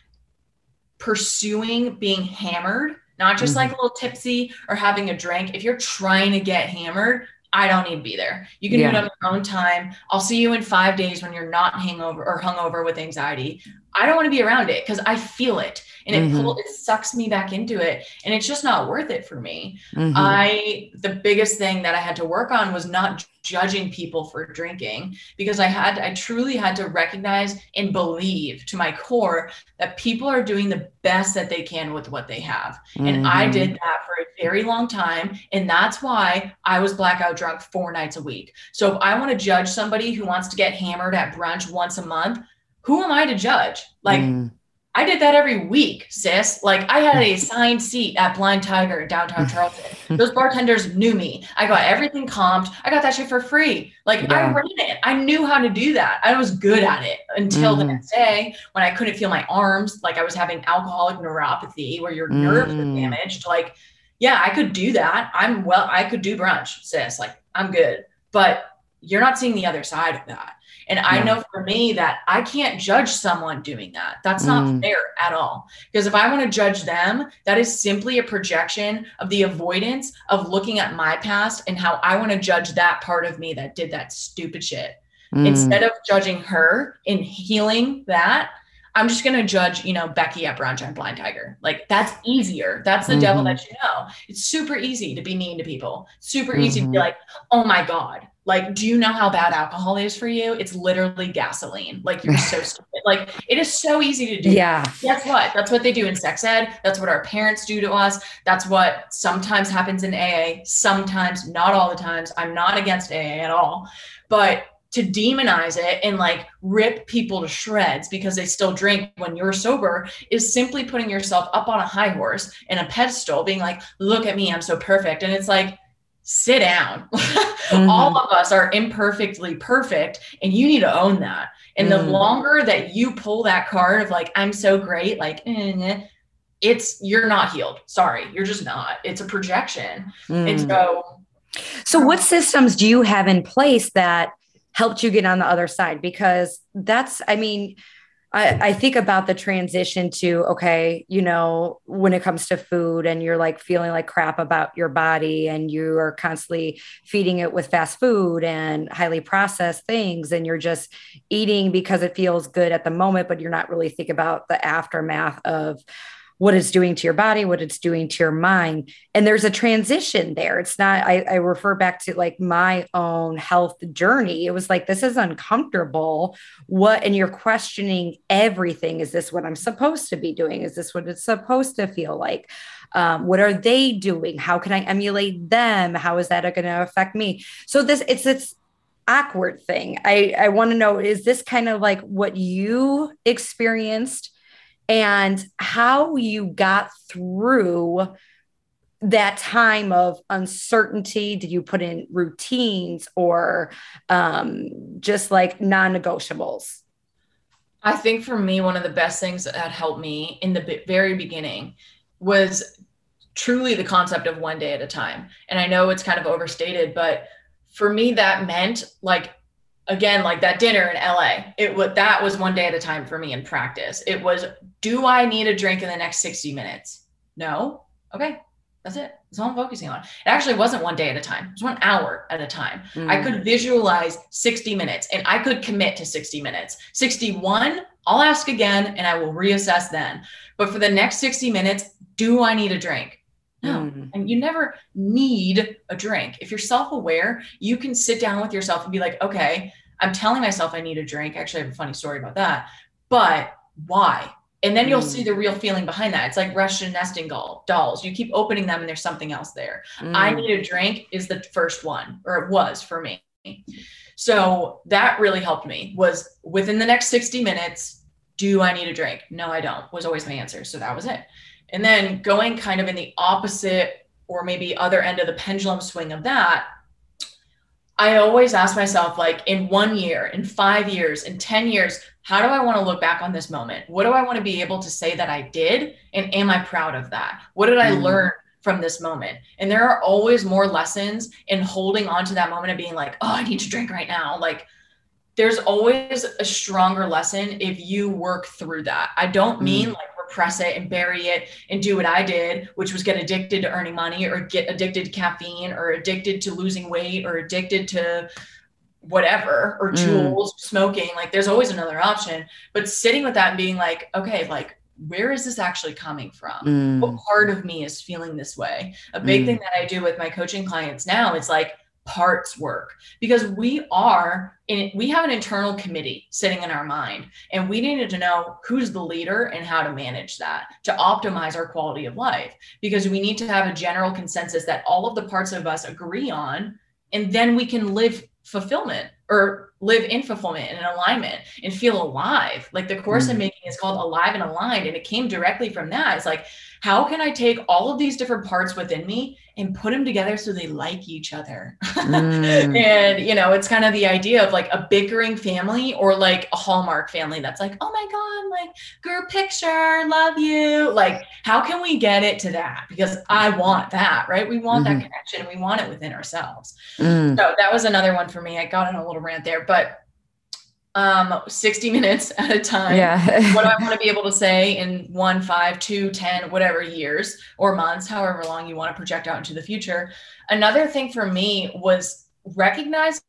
pursuing being hammered, not just mm-hmm. like a little tipsy or having a drink, if you're trying to get hammered, I don't need to be there. You can yeah. do it on your own time. I'll see you in five days when you're not hangover or hungover with anxiety. I don't want to be around it because I feel it and it mm-hmm. it sucks me back into it and it's just not worth it for me. Mm-hmm. I the biggest thing that I had to work on was not judging people for drinking because I had I truly had to recognize and believe to my core that people are doing the best that they can with what they have. Mm-hmm. And I did mm-hmm. that for a very long time and that's why I was blackout drunk 4 nights a week. So if I want to judge somebody who wants to get hammered at brunch once a month, who am I to judge? Like mm. I did that every week, sis. Like I had a *laughs* signed seat at Blind Tiger in downtown *laughs* Charleston. Those bartenders knew me. I got everything comped. I got that shit for free. Like yeah. I ran it. I knew how to do that. I was good at it until mm-hmm. the next day when I couldn't feel my arms. Like I was having alcoholic neuropathy where your nerves mm-hmm. were damaged. Like, yeah, I could do that. I'm well, I could do brunch, sis. Like I'm good. But you're not seeing the other side of that. And yeah. I know for me that I can't judge someone doing that. That's not mm. fair at all. Because if I want to judge them, that is simply a projection of the avoidance of looking at my past and how I want to judge that part of me that did that stupid shit. Mm. Instead of judging her and healing that, I'm just gonna judge, you know, Becky at Brunch on Blind Tiger. Like that's easier. That's the mm-hmm. devil that you know. It's super easy to be mean to people. Super mm-hmm. easy to be mm-hmm. like, oh my God, like, do you know how bad alcohol is for you? It's literally gasoline. Like, you're so *sighs* stupid. Like, it is so easy to do. Yeah. Guess what? That's what they do in sex ed. That's what our parents do to us. That's what sometimes happens in AA. Sometimes, not all the times. I'm not against AA at all. But to demonize it and like rip people to shreds because they still drink when you're sober is simply putting yourself up on a high horse in a pedestal, being like, look at me, I'm so perfect. And it's like, sit down. *laughs* mm-hmm. All of us are imperfectly perfect, and you need to own that. And mm-hmm. the longer that you pull that card of like, I'm so great, like, eh, it's you're not healed. Sorry, you're just not. It's a projection. Mm. And so, so what systems do you have in place that helped you get on the other side? Because that's, I mean, I, I think about the transition to okay, you know, when it comes to food and you're like feeling like crap about your body and you are constantly feeding it with fast food and highly processed things and you're just eating because it feels good at the moment, but you're not really thinking about the aftermath of what it's doing to your body, what it's doing to your mind. And there's a transition there. It's not, I, I, refer back to like my own health journey. It was like, this is uncomfortable. What, and you're questioning everything. Is this what I'm supposed to be doing? Is this what it's supposed to feel like? Um, what are they doing? How can I emulate them? How is that going to affect me? So this, it's, it's, awkward thing. I, I want to know is this kind of like what you experienced and how you got through that time of uncertainty. Did you put in routines or um, just like non-negotiables? I think for me one of the best things that helped me in the very beginning was truly the concept of one day at a time. And i know it's kind of overstated but for me that meant like again like that dinner in LA it was that was one day at a time for me in practice. It was do I need a drink in the next 60 minutes? No. Okay. That's it. That's all I'm focusing on. It actually wasn't one day at a time. It was one hour at a time. Mm. I could visualize 60 minutes and I could commit to 60 minutes. 61 I'll ask again and I will reassess then. But for the next 60 minutes do I need a drink no. Mm-hmm. And you never need a drink. If you're self aware, you can sit down with yourself and be like, okay, I'm telling myself I need a drink. Actually, I have a funny story about that. But why? And then you'll mm. see the real feeling behind that. It's like Russian nesting doll, dolls. You keep opening them and there's something else there. Mm. I need a drink is the first one, or it was for me. So that really helped me was within the next 60 minutes, do I need a drink? No, I don't, was always my answer. So that was it. And then going kind of in the opposite or maybe other end of the pendulum swing of that, I always ask myself, like, in one year, in five years, in 10 years, how do I want to look back on this moment? What do I want to be able to say that I did? And am I proud of that? What did I mm. learn from this moment? And there are always more lessons in holding on to that moment of being like, oh, I need to drink right now. Like, there's always a stronger lesson if you work through that. I don't mean mm. like repress it and bury it and do what I did, which was get addicted to earning money or get addicted to caffeine or addicted to losing weight or addicted to whatever or Juuls, mm. smoking. Like there's always another option. But sitting with that and being like, okay, like where is this actually coming from? Mm. What part of me is feeling this way? A big mm. thing that I do with my coaching clients now is like, parts work because we are in we have an internal committee sitting in our mind and we needed to know who's the leader and how to manage that to optimize our quality of life because we need to have a general consensus that all of the parts of us agree on and then we can live fulfillment or live in fulfillment and in alignment and feel alive. Like the course mm. I'm making is called Alive and Aligned. And it came directly from that. It's like, how can I take all of these different parts within me and put them together so they like each other? *laughs* Mm. and, you know, it's kind of the idea of like a bickering family or like a Hallmark family that's like, oh my God, like group picture, love you. Like, how can we get it to that? Because I want that, right? We want mm-hmm. that connection. We want it within ourselves. Mm. So that was another one for me. I got in a little rant there, but um 60 minutes at a time. Yeah. *laughs* What do i want to be able to say in one five two ten whatever years or months however long you want to project out into the future. Another thing for me was recognizing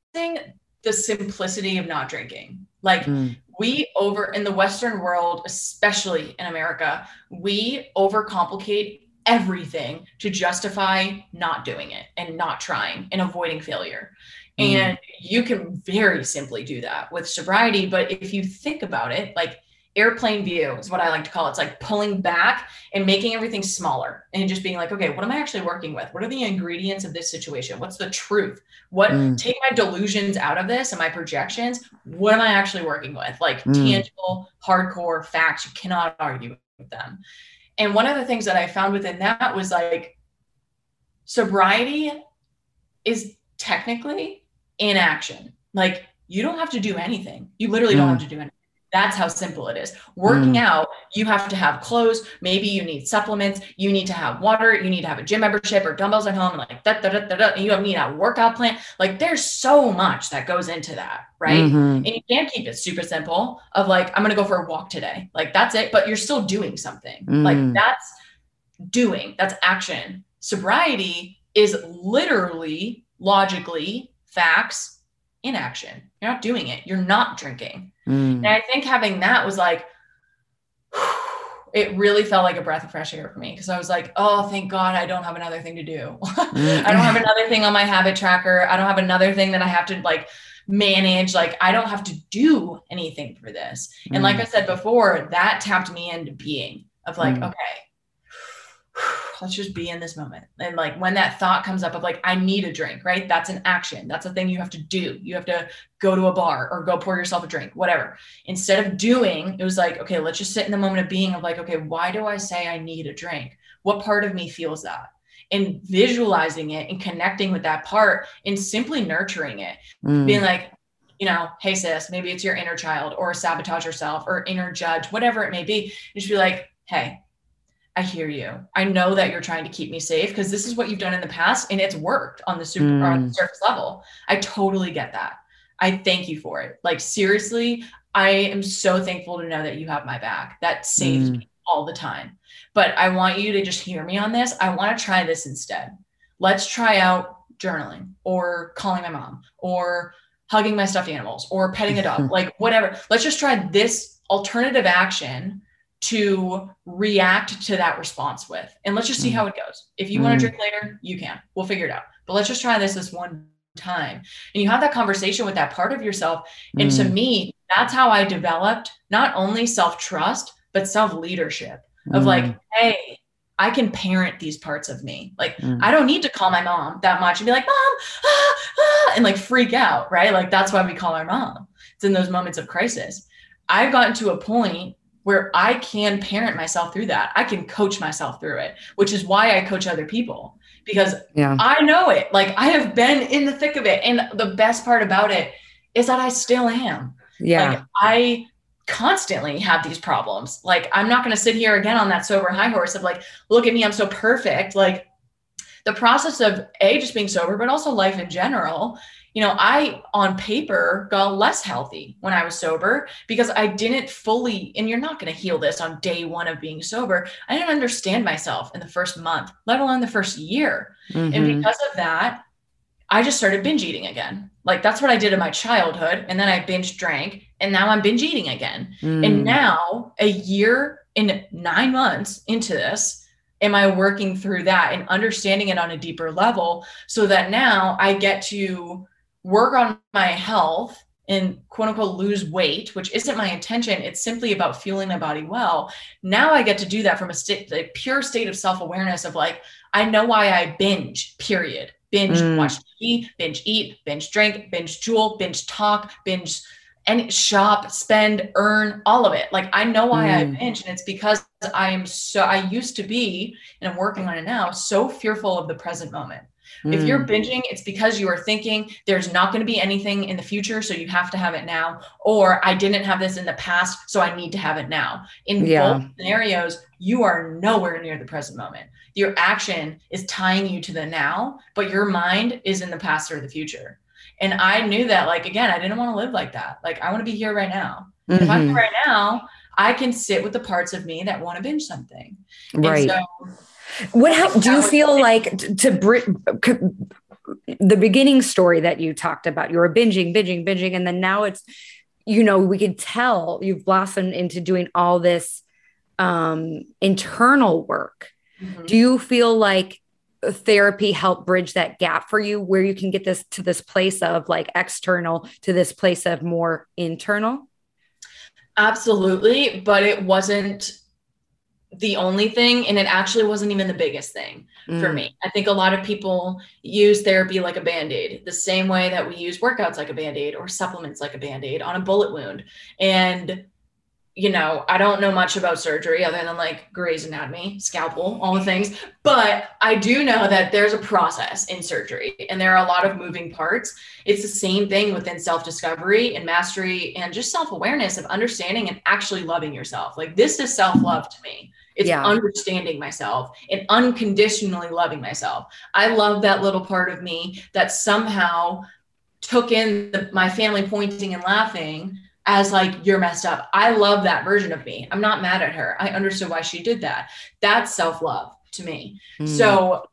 the simplicity of not drinking. Like mm. we over in the western world especially in america we overcomplicate everything to justify not doing it and not trying and avoiding failure Mm. And you can very simply do that with sobriety. But if you think about it, like airplane view is what I like to call it. It's like pulling back and making everything smaller and just being like, okay, what am I actually working with? What are the ingredients of this situation? What's the truth? What mm. take my delusions out of this and my projections? What am I actually working with? Like mm. tangible, hardcore facts. You cannot argue with them. And one of the things that I found within that was like sobriety is technically inaction. Like you don't have to do anything. You literally mm. don't have to do anything. That's how simple it is. Working mm. out, you have to have clothes. Maybe you need supplements. You need to have water. You need to have a gym membership or dumbbells at home. And like that, you need a workout plan. Like there's so much that goes into that, right? Mm-hmm. And you can't keep it super simple. Of like, I'm gonna go for a walk today. Like that's it. But you're still doing something. Mm. Like that's doing. That's action. Sobriety is literally logically facts inaction. You're not doing it. You're not drinking. Mm. And I think having that was like, *sighs* it really felt like a breath of fresh air for me because I was like, oh, thank God I don't have another thing to do. mm. *laughs* I don't have another thing on my habit tracker. I don't have another thing that I have to like manage. Like, I don't have to do anything for this. Mm. And like mm. I said before, that tapped me into being of like, mm. okay, *sighs* *sighs* let's just be in this moment. And like when that thought comes up of like, I need a drink, right? That's an action. That's a thing you have to do. You have to go to a bar or go pour yourself a drink, whatever. Instead of doing, it was like, okay, let's just sit in the moment of being of like, okay, why do I say I need a drink? What part of me feels that? And visualizing it and connecting with that part and simply nurturing it, mm. being like, you know, hey sis, maybe it's your inner child or sabotage yourself or inner judge, whatever it may be. You should be like, hey, I hear you. I know that you're trying to keep me safe because this is what you've done in the past and it's worked on the super mm. on the mm. surface level. I totally get that. I thank you for it. Like seriously, I am so thankful to know that you have my back. That saves mm. me all the time. But I want you to just hear me on this. I want to try this instead. Let's try out journaling or calling my mom or hugging my stuffed animals or petting a dog, *laughs* like whatever. Let's just try this alternative action to react to that response with. And let's just see mm. how it goes. If you mm. want to drink later, you can. We'll figure it out. But let's just try this this one time. And you have that conversation with that part of yourself. And mm. to me, that's how I developed not only self trust, but self leadership of mm. like, hey, I can parent these parts of me. Like, mm. I don't need to call my mom that much and be like, mom, ah, ah, and like freak out, right? Like, that's why we call our mom. It's in those moments of crisis. I've gotten to a point where I can parent myself through that. I can coach myself through it, which is why I coach other people because yeah. I know it. Like I have been in the thick of it. And the best part about it is that I still am. Yeah. Like I constantly have these problems. Like I'm not going to sit here again on that sober high horse of like, look at me, I'm so perfect. Like the process of a just being sober, but also life in general you know, I on paper got less healthy when I was sober because I didn't fully, and you're not going to heal this on day one of being sober. I didn't understand myself in the first month, let alone the first year. Mm-hmm. And because of that, I just started binge eating again. Like that's what I did in my childhood. And then I binge drank and now I'm binge eating again. Mm. And now, a year and nine months into this, am I working through that and understanding it on a deeper level so that now I get to work on my health and quote unquote lose weight, which isn't my intention. It's simply about fueling my body well. Now I get to do that from a state, a pure state of self awareness of like, I know why I binge, period. Binge mm. watch TV, binge eat, binge drink, binge Juul, binge talk, binge and shop, spend, earn, all of it. Like I know why mm. I binge, and it's because I am so I used to be, and I'm working on it now, so fearful of the present moment. Mm. If you're mm. binging, it's because you are thinking there's not going to be anything in the future, so you have to have it now. Or I didn't have this in the past, so I need to have it now. In yeah. both scenarios, you are nowhere near the present moment. Your action is tying you to the now, but your mind is in the past or the future. And I knew that, like, again, I didn't want to live like that. Like, I want to be here right now. Mm-hmm. If I'm here mm-hmm. right now, I can sit with the parts of me that want to binge something. Right. So, what do you feel like to bring the beginning story that you talked about? You were binging, binging, binging, and then now it's you know we could tell you've blossomed into doing all this um, internal work. Mm-hmm. Do you feel like therapy helped bridge that gap for you where you can get this to this place of like external to this place of more internal? Absolutely, but it wasn't the only thing and it actually wasn't even the biggest thing mm. for me. I think a lot of people use therapy like a band-aid the same way that we use workouts like a band-aid or supplements like a band-aid on a bullet wound. And you know i don't know much about surgery other than like Grey's Anatomy scalpel all the things. But i do know that there's a process in surgery and there are a lot of moving parts. It's the same thing within self-discovery and mastery and just self-awareness of understanding and actually loving yourself. Like this is self-love to me it's yeah. understanding myself and unconditionally loving myself. I love that little part of me that somehow took in the, my family pointing and laughing as like you're messed up. I love that version of me. I'm not mad at her. I understood why she did that. That's self-love to me. Mm. So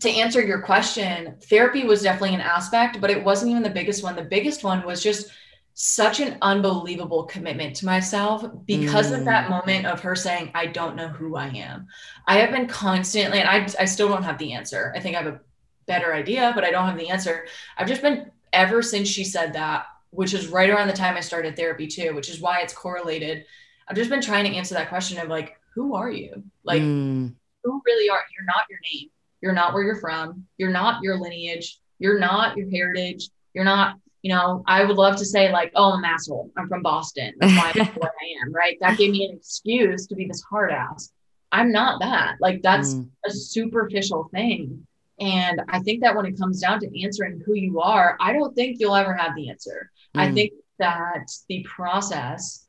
to answer your question, therapy was definitely an aspect, but it wasn't even the biggest one. The biggest one was just such an unbelievable commitment to myself because mm. of that mm. moment of her saying, I don't know who I am. I have been constantly, and I, I still don't have the answer. I think I have a better idea, but I don't have the answer. I've just been, ever since she said that, which is right around the time I started therapy too, which is why it's correlated. I've just been trying to answer that question of like, who are you? Like, mm. who really are You're not your name. You're not where you're from. You're not your lineage. You're not your heritage. You're not you know, I would love to say like, oh, I'm an asshole. I'm from Boston. That's why I'm what I am, right? That gave me an excuse to be this hard ass. I'm not that. Like that's mm. a superficial thing. And I think that when it comes down to answering who you are, I don't think you'll ever have the answer. Mm. I think that the process,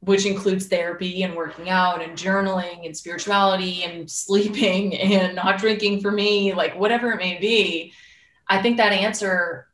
which includes therapy and working out and journaling and spirituality and sleeping *laughs* and not drinking for me, like whatever it may be, I think that answer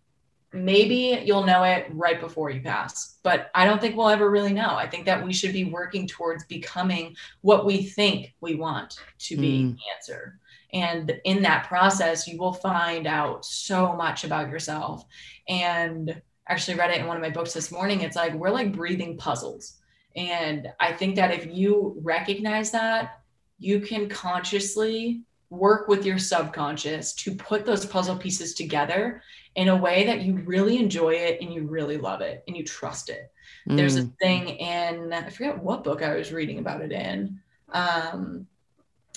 maybe you'll know it right before you pass but i don't think we'll ever really know. I think that we should be working towards becoming what we think we want to be mm. answer. And in that process you will find out so much about yourself. And actually read it in one of my books this morning. It's like we're like breathing puzzles. And i think that if you recognize that you can consciously work with your subconscious to put those puzzle pieces together in a way that you really enjoy it and you really love it and you trust it. Mm. There's a mm. thing in, I forget what book I was reading about it in. Um,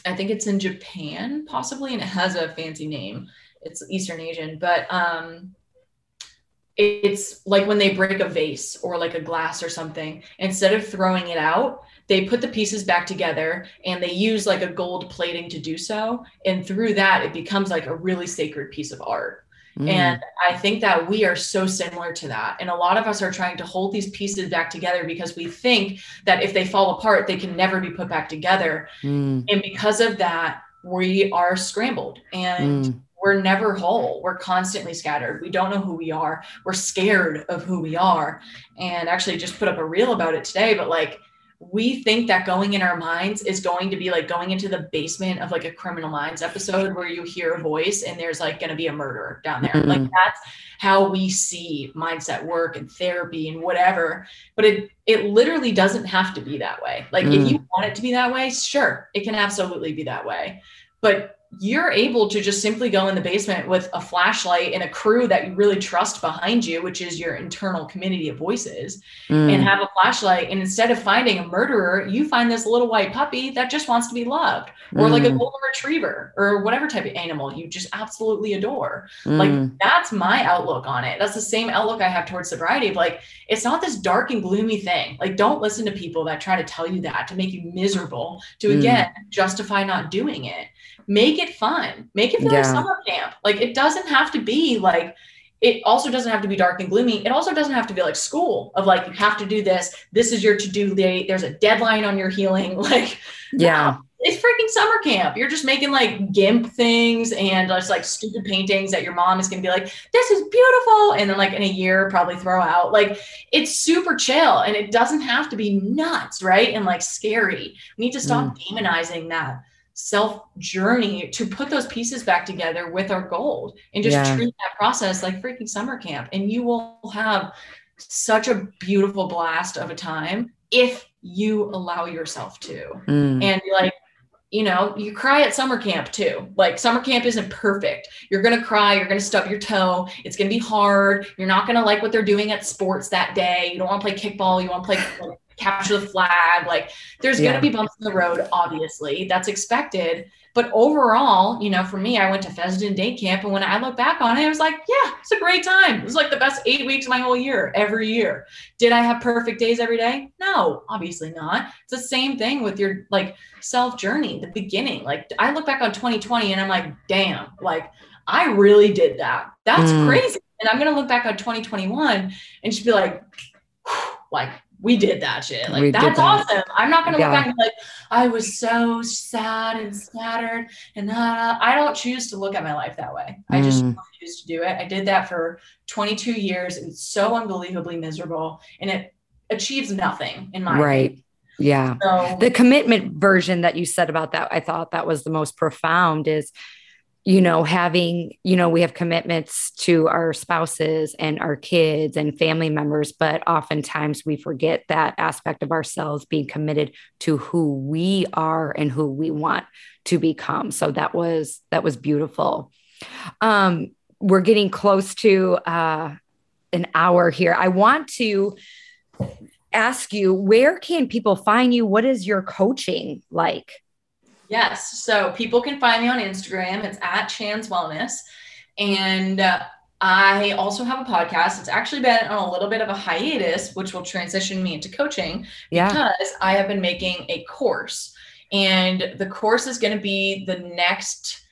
I think it's in Japan, possibly, and it has a fancy name. It's Eastern Asian, but um, it's like when they break a vase or like a glass or something, instead of throwing it out, they put the pieces back together and they use like a gold plating to do so. And through that, it becomes like a really sacred piece of art. Mm. And I think that we are so similar to that. And a lot of us are trying to hold these pieces back together because we think that if they fall apart, they can never be put back together. Mm. And because of that, we are scrambled and mm. we're never whole. We're constantly scattered. We don't know who we are. We're scared of who we are. And actually, just put up a reel about it today, but like, we think that going in our minds is going to be like going into the basement of like a criminal minds episode where you hear a voice and there's like going to be a murderer down there. Mm-hmm. Like that's how we see mindset work and therapy and whatever. But it it literally doesn't have to be that way. Like mm. if you want it to be that way, sure, it can absolutely be that way. But you're able to just simply go in the basement with a flashlight and a crew that you really trust behind you, which is your internal community of voices, mm. and have a flashlight. And instead of finding a murderer, you find this little white puppy that just wants to be loved, or mm. like a mm. golden retriever, or whatever type of animal you just absolutely adore. Mm. Like that's my outlook on it. That's the same outlook I have towards sobriety. Of like, it's not this dark and gloomy thing. Like, don't listen to people that try to tell you that to make you miserable, to mm. again justify not doing it make it fun make it feel yeah. like summer camp like it doesn't have to be like it also doesn't have to be dark and gloomy it also doesn't have to be like school of like you have to do this this is your to-do date there's a deadline on your healing *laughs* like yeah it's freaking summer camp. You're just making like GIMP things and just like stupid paintings that your mom is gonna be like, this is beautiful. And then like in a year, probably throw out. Like it's super chill and it doesn't have to be nuts, right? And like scary. We need to stop mm. demonizing that self journey to put those pieces back together with our gold and just yeah. treat that process like freaking summer camp. And you will have such a beautiful blast of a time if you allow yourself to. Mm. And like, you know, you cry at summer camp too. Like summer camp isn't perfect. You're going to cry, you're going to stub your toe. It's going to be hard. You're not going to like what they're doing at sports that day. You don't want to play kickball, you want to play capture the flag. Like there's yeah. going to be bumps in the road, obviously. That's expected. But overall, you know, for me, I went to Fessenden Day Camp. And when I look back on it, I was like, yeah, it's a great time. It was like the best eight weeks of my whole year, every year. Did I have perfect days every day? No, obviously not. It's the same thing with your like self journey, the beginning. Like I look back on 2020 and I'm like, damn, like I really did that. That's mm. crazy. And I'm going to look back on 2021 and just be like, like we did that shit. Like we that's awesome. I'm not gonna yeah. look back and be like, I was so sad and scattered and uh, I don't choose to look at my life that way. Mm. I just mm. refuse to do it. I did that for 22 years. It's so unbelievably miserable and it achieves nothing in my right. Opinion. Yeah. So, the commitment version that you said about that, I thought that was the most profound is you know, having, you know, we have commitments to our spouses and our kids and family members, but oftentimes we forget that aspect of ourselves being committed to who we are and who we want to become. So that was that was beautiful. Um, we're getting close to uh, an hour here. I want to ask you, where can people find you? What is your coaching like? Yes. So people can find me on Instagram. It's at Chan's Wellness. And uh, I also have a podcast. It's actually been on a little bit of a hiatus, which will transition me into coaching yeah. because I have been making a course. And the course is going to be the next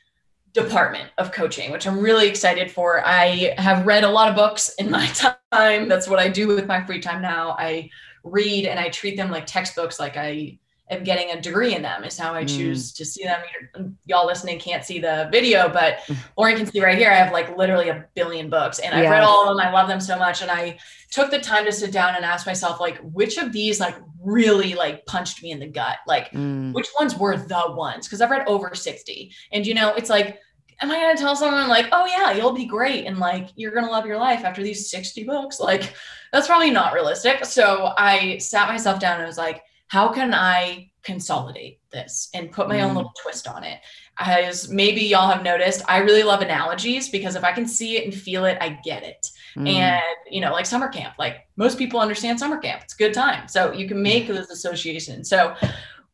department of coaching, which I'm really excited for. I have read a lot of books in my *laughs* time. That's what I do with my free time now. I read and I treat them like textbooks, like I am getting a degree in them is how I mm. choose mm. to see them. Y'all listening can't see the video, but *laughs* Lauren can see right here. I have like literally a billion books and I've read all of them. I love them so much. And I took the time to sit down and ask myself, like, which of these like really like punched me in the gut? Like mm. which ones were the ones? Cause I've read over 60 and you know, it's like, am I going to tell someone like, oh yeah, you'll be great. And like, you're going to love your life after these 60 books. Like that's probably not realistic. So I sat myself down and was like, how can I consolidate this and put my mm. own little twist on it? As maybe y'all have noticed, I really love analogies because if I can see it and feel it, I get it. Mm. And, you know, like summer camp, like most people understand summer camp, it's a good time. So you can make those associations. So,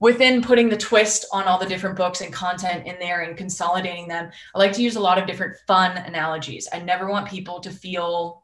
within putting the twist on all the different books and content in there and consolidating them, I like to use a lot of different fun analogies. I never want people to feel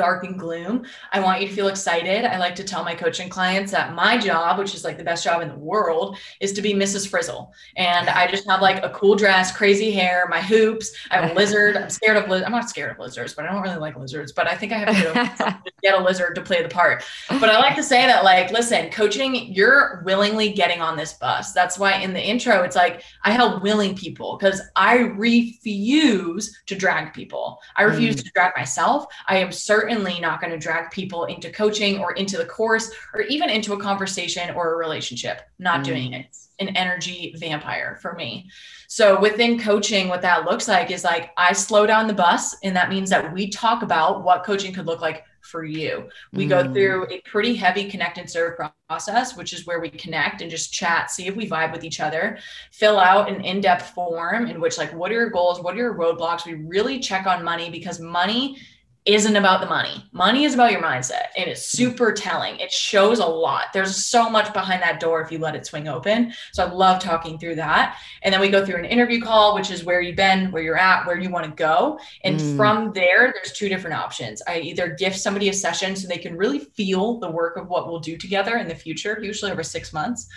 dark and gloom. I want you to feel excited. I like to tell my coaching clients that my job, which is like the best job in the world, is to be Mrs. Frizzle. And I just have like a cool dress, crazy hair, my hoops. I have a lizard. I'm scared of lizards. I'm not scared of lizards, but I don't really like lizards. But I think I have to *laughs* get a lizard to play the part. But I like to say that, like, listen, coaching, you're willingly getting on this bus. That's why in the intro, it's like I help willing people because I refuse to drag people. I refuse mm. to drag myself. I am certainly not going to drag people into coaching or into the course or even into a conversation or a relationship. Not mm. doing it. It's an energy vampire for me. So within coaching, what that looks like is like I slow down the bus, and that means that we talk about what coaching could look like for you. We mm. go through a pretty heavy connect and serve process, which is where we connect and just chat, see if we vibe with each other, fill out an in depth form in which, like, what are your goals? What are your roadblocks? We really check on money because money isn't about the money. Money is about your mindset and it's super telling. It shows a lot. There's so much behind that door if you let it swing open. So I love talking through that. And then we go through an interview call, which is where you've been, where you're at, where you want to go. And mm. from there, there's two different options. I either gift somebody a session so they can really feel the work of what we'll do together in the future, usually over six months.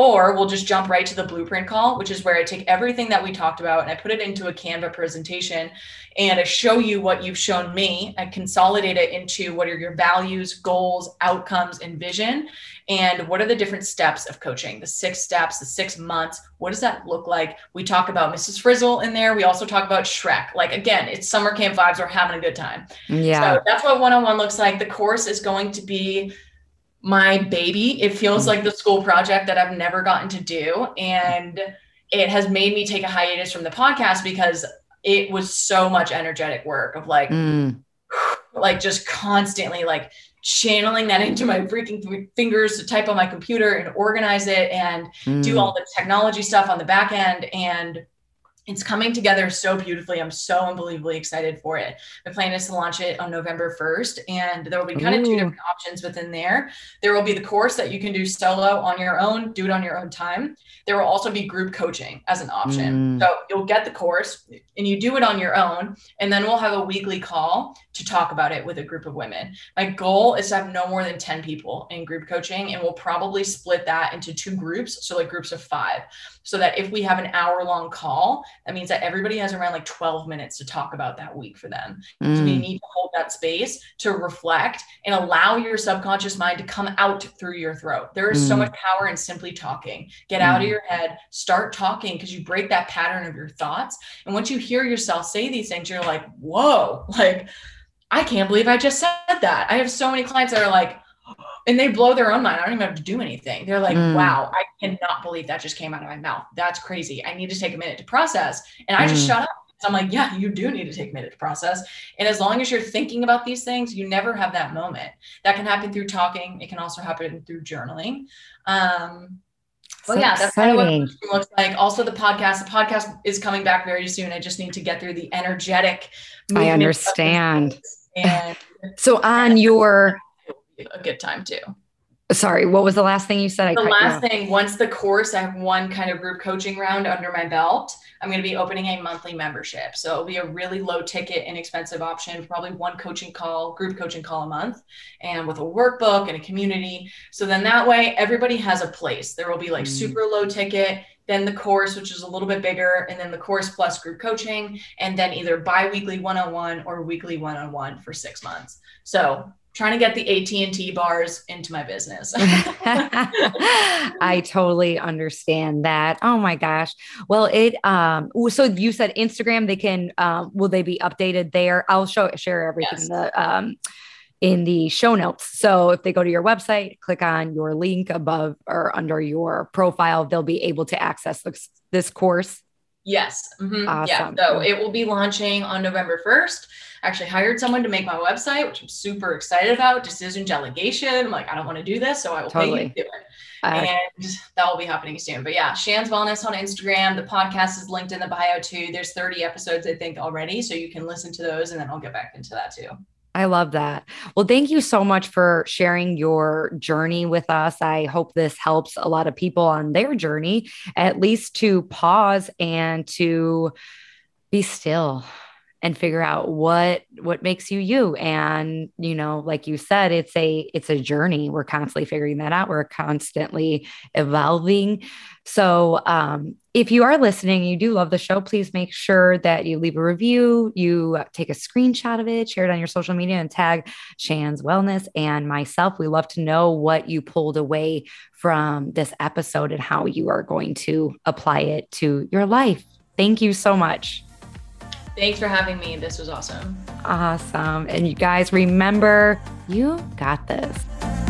Or we'll just jump right to the blueprint call, which is where I take everything that we talked about and I put it into a Canva presentation and I show you what you've shown me. I consolidate it into what are your values, goals, outcomes, and vision. And what are the different steps of coaching, the six steps, the six months. What does that look like? We talk about Mrs. Frizzle in there. We also talk about Shrek. Like, again, it's summer camp vibes. We're having a good time. Yeah. So that's what one on one looks like. The course is going to be my baby. It feels like the school project that I've never gotten to do. And it has made me take a hiatus from the podcast because it was so much energetic work of like, mm. *sighs* like just constantly like channeling that *laughs* into my freaking fingers to type on my computer and organize it and mm. do all the technology stuff on the back end. And it's coming together so beautifully. I'm so unbelievably excited for it. The plan is to launch it on November 1st, and there will be kind Ooh. of two different options within there. There will be the course that you can do solo on your own, do it on your own time. There will also be group coaching as an option. Mm. So you'll get the course and you do it on your own, and then we'll have a weekly call to talk about it with a group of women. My goal is to have no more than 10 people in group coaching, and we'll probably split that into two groups. So, like groups of five so that if we have an hour long call, that means that everybody has around like 12 minutes to talk about that week for them. Mm. So we need to hold that space to reflect and allow your subconscious mind to come out through your throat. There is mm. so much power in simply talking. Get mm. out of mm. your head, start talking because you break that pattern of your thoughts. And once you hear yourself say these things, you're like, whoa, *laughs* like, I can't believe I just said that. I have so many clients that are like, and they blow their own mind. I don't even have to do anything. They're like, mm. wow, I cannot believe that just came out of my mouth. That's crazy. I need to take a minute to process. And I just mm. shut up. So I'm like, yeah, you do need to take a minute to process. And as long as you're thinking about these things, you never have that moment. That can happen through talking. It can also happen through journaling. Um, well, so yeah, that's exciting. kind of what it looks like. Also, the podcast. The podcast is coming back very soon. I just need to get through the energetic. I understand. And *laughs* so on your a good time too. Sorry, what was the last thing you said? the last thing, once the course, I have one kind of group coaching round under my belt. I'm going to be opening a monthly membership. So it'll be a really low ticket, inexpensive option, probably one coaching call, group coaching call a month, and with a workbook and a community. So then that way, everybody has a place. There will be like mm. super low ticket, then the course, which is a little bit bigger, and then the course plus group coaching, and then either bi weekly one on one or weekly one on one for six months. So trying to get the AT&T bars into my business. *laughs* I totally understand that. Oh my gosh. Well, it um so you said Instagram they can um will they be updated there? I'll show share everything yes. in the um in the show notes. So if they go to your website, click on your link above or under your profile, they'll be able to access this, this course. Yes. Mm-hmm. Awesome. Yeah. So it will be launching on November 1st I actually hired someone to make my website, which I'm super excited about. Decision delegation. I'm like, I don't want to do this, so I will totally. pay you to do it. Uh, and that will be happening soon. But yeah, Shan's Wellness on Instagram. The podcast is linked in the bio too. There's 30 episodes, I think, already. So you can listen to those and then I'll get back into that too. I love that. Well, thank you so much for sharing your journey with us. I hope this helps a lot of people on their journey, at least to pause and to be still and figure out what what makes you you and you know like you said it's a it's a journey we're constantly figuring that out we're constantly evolving so um if you are listening, you do love the show, please make sure that you leave a review, you take a screenshot of it, share it on your social media, and tag Shan's Wellness and myself. We love to know what you pulled away from this episode and how you are going to apply it to your life. Thank you so much. Thanks for having me. This was awesome. Awesome. And you guys remember, you got this.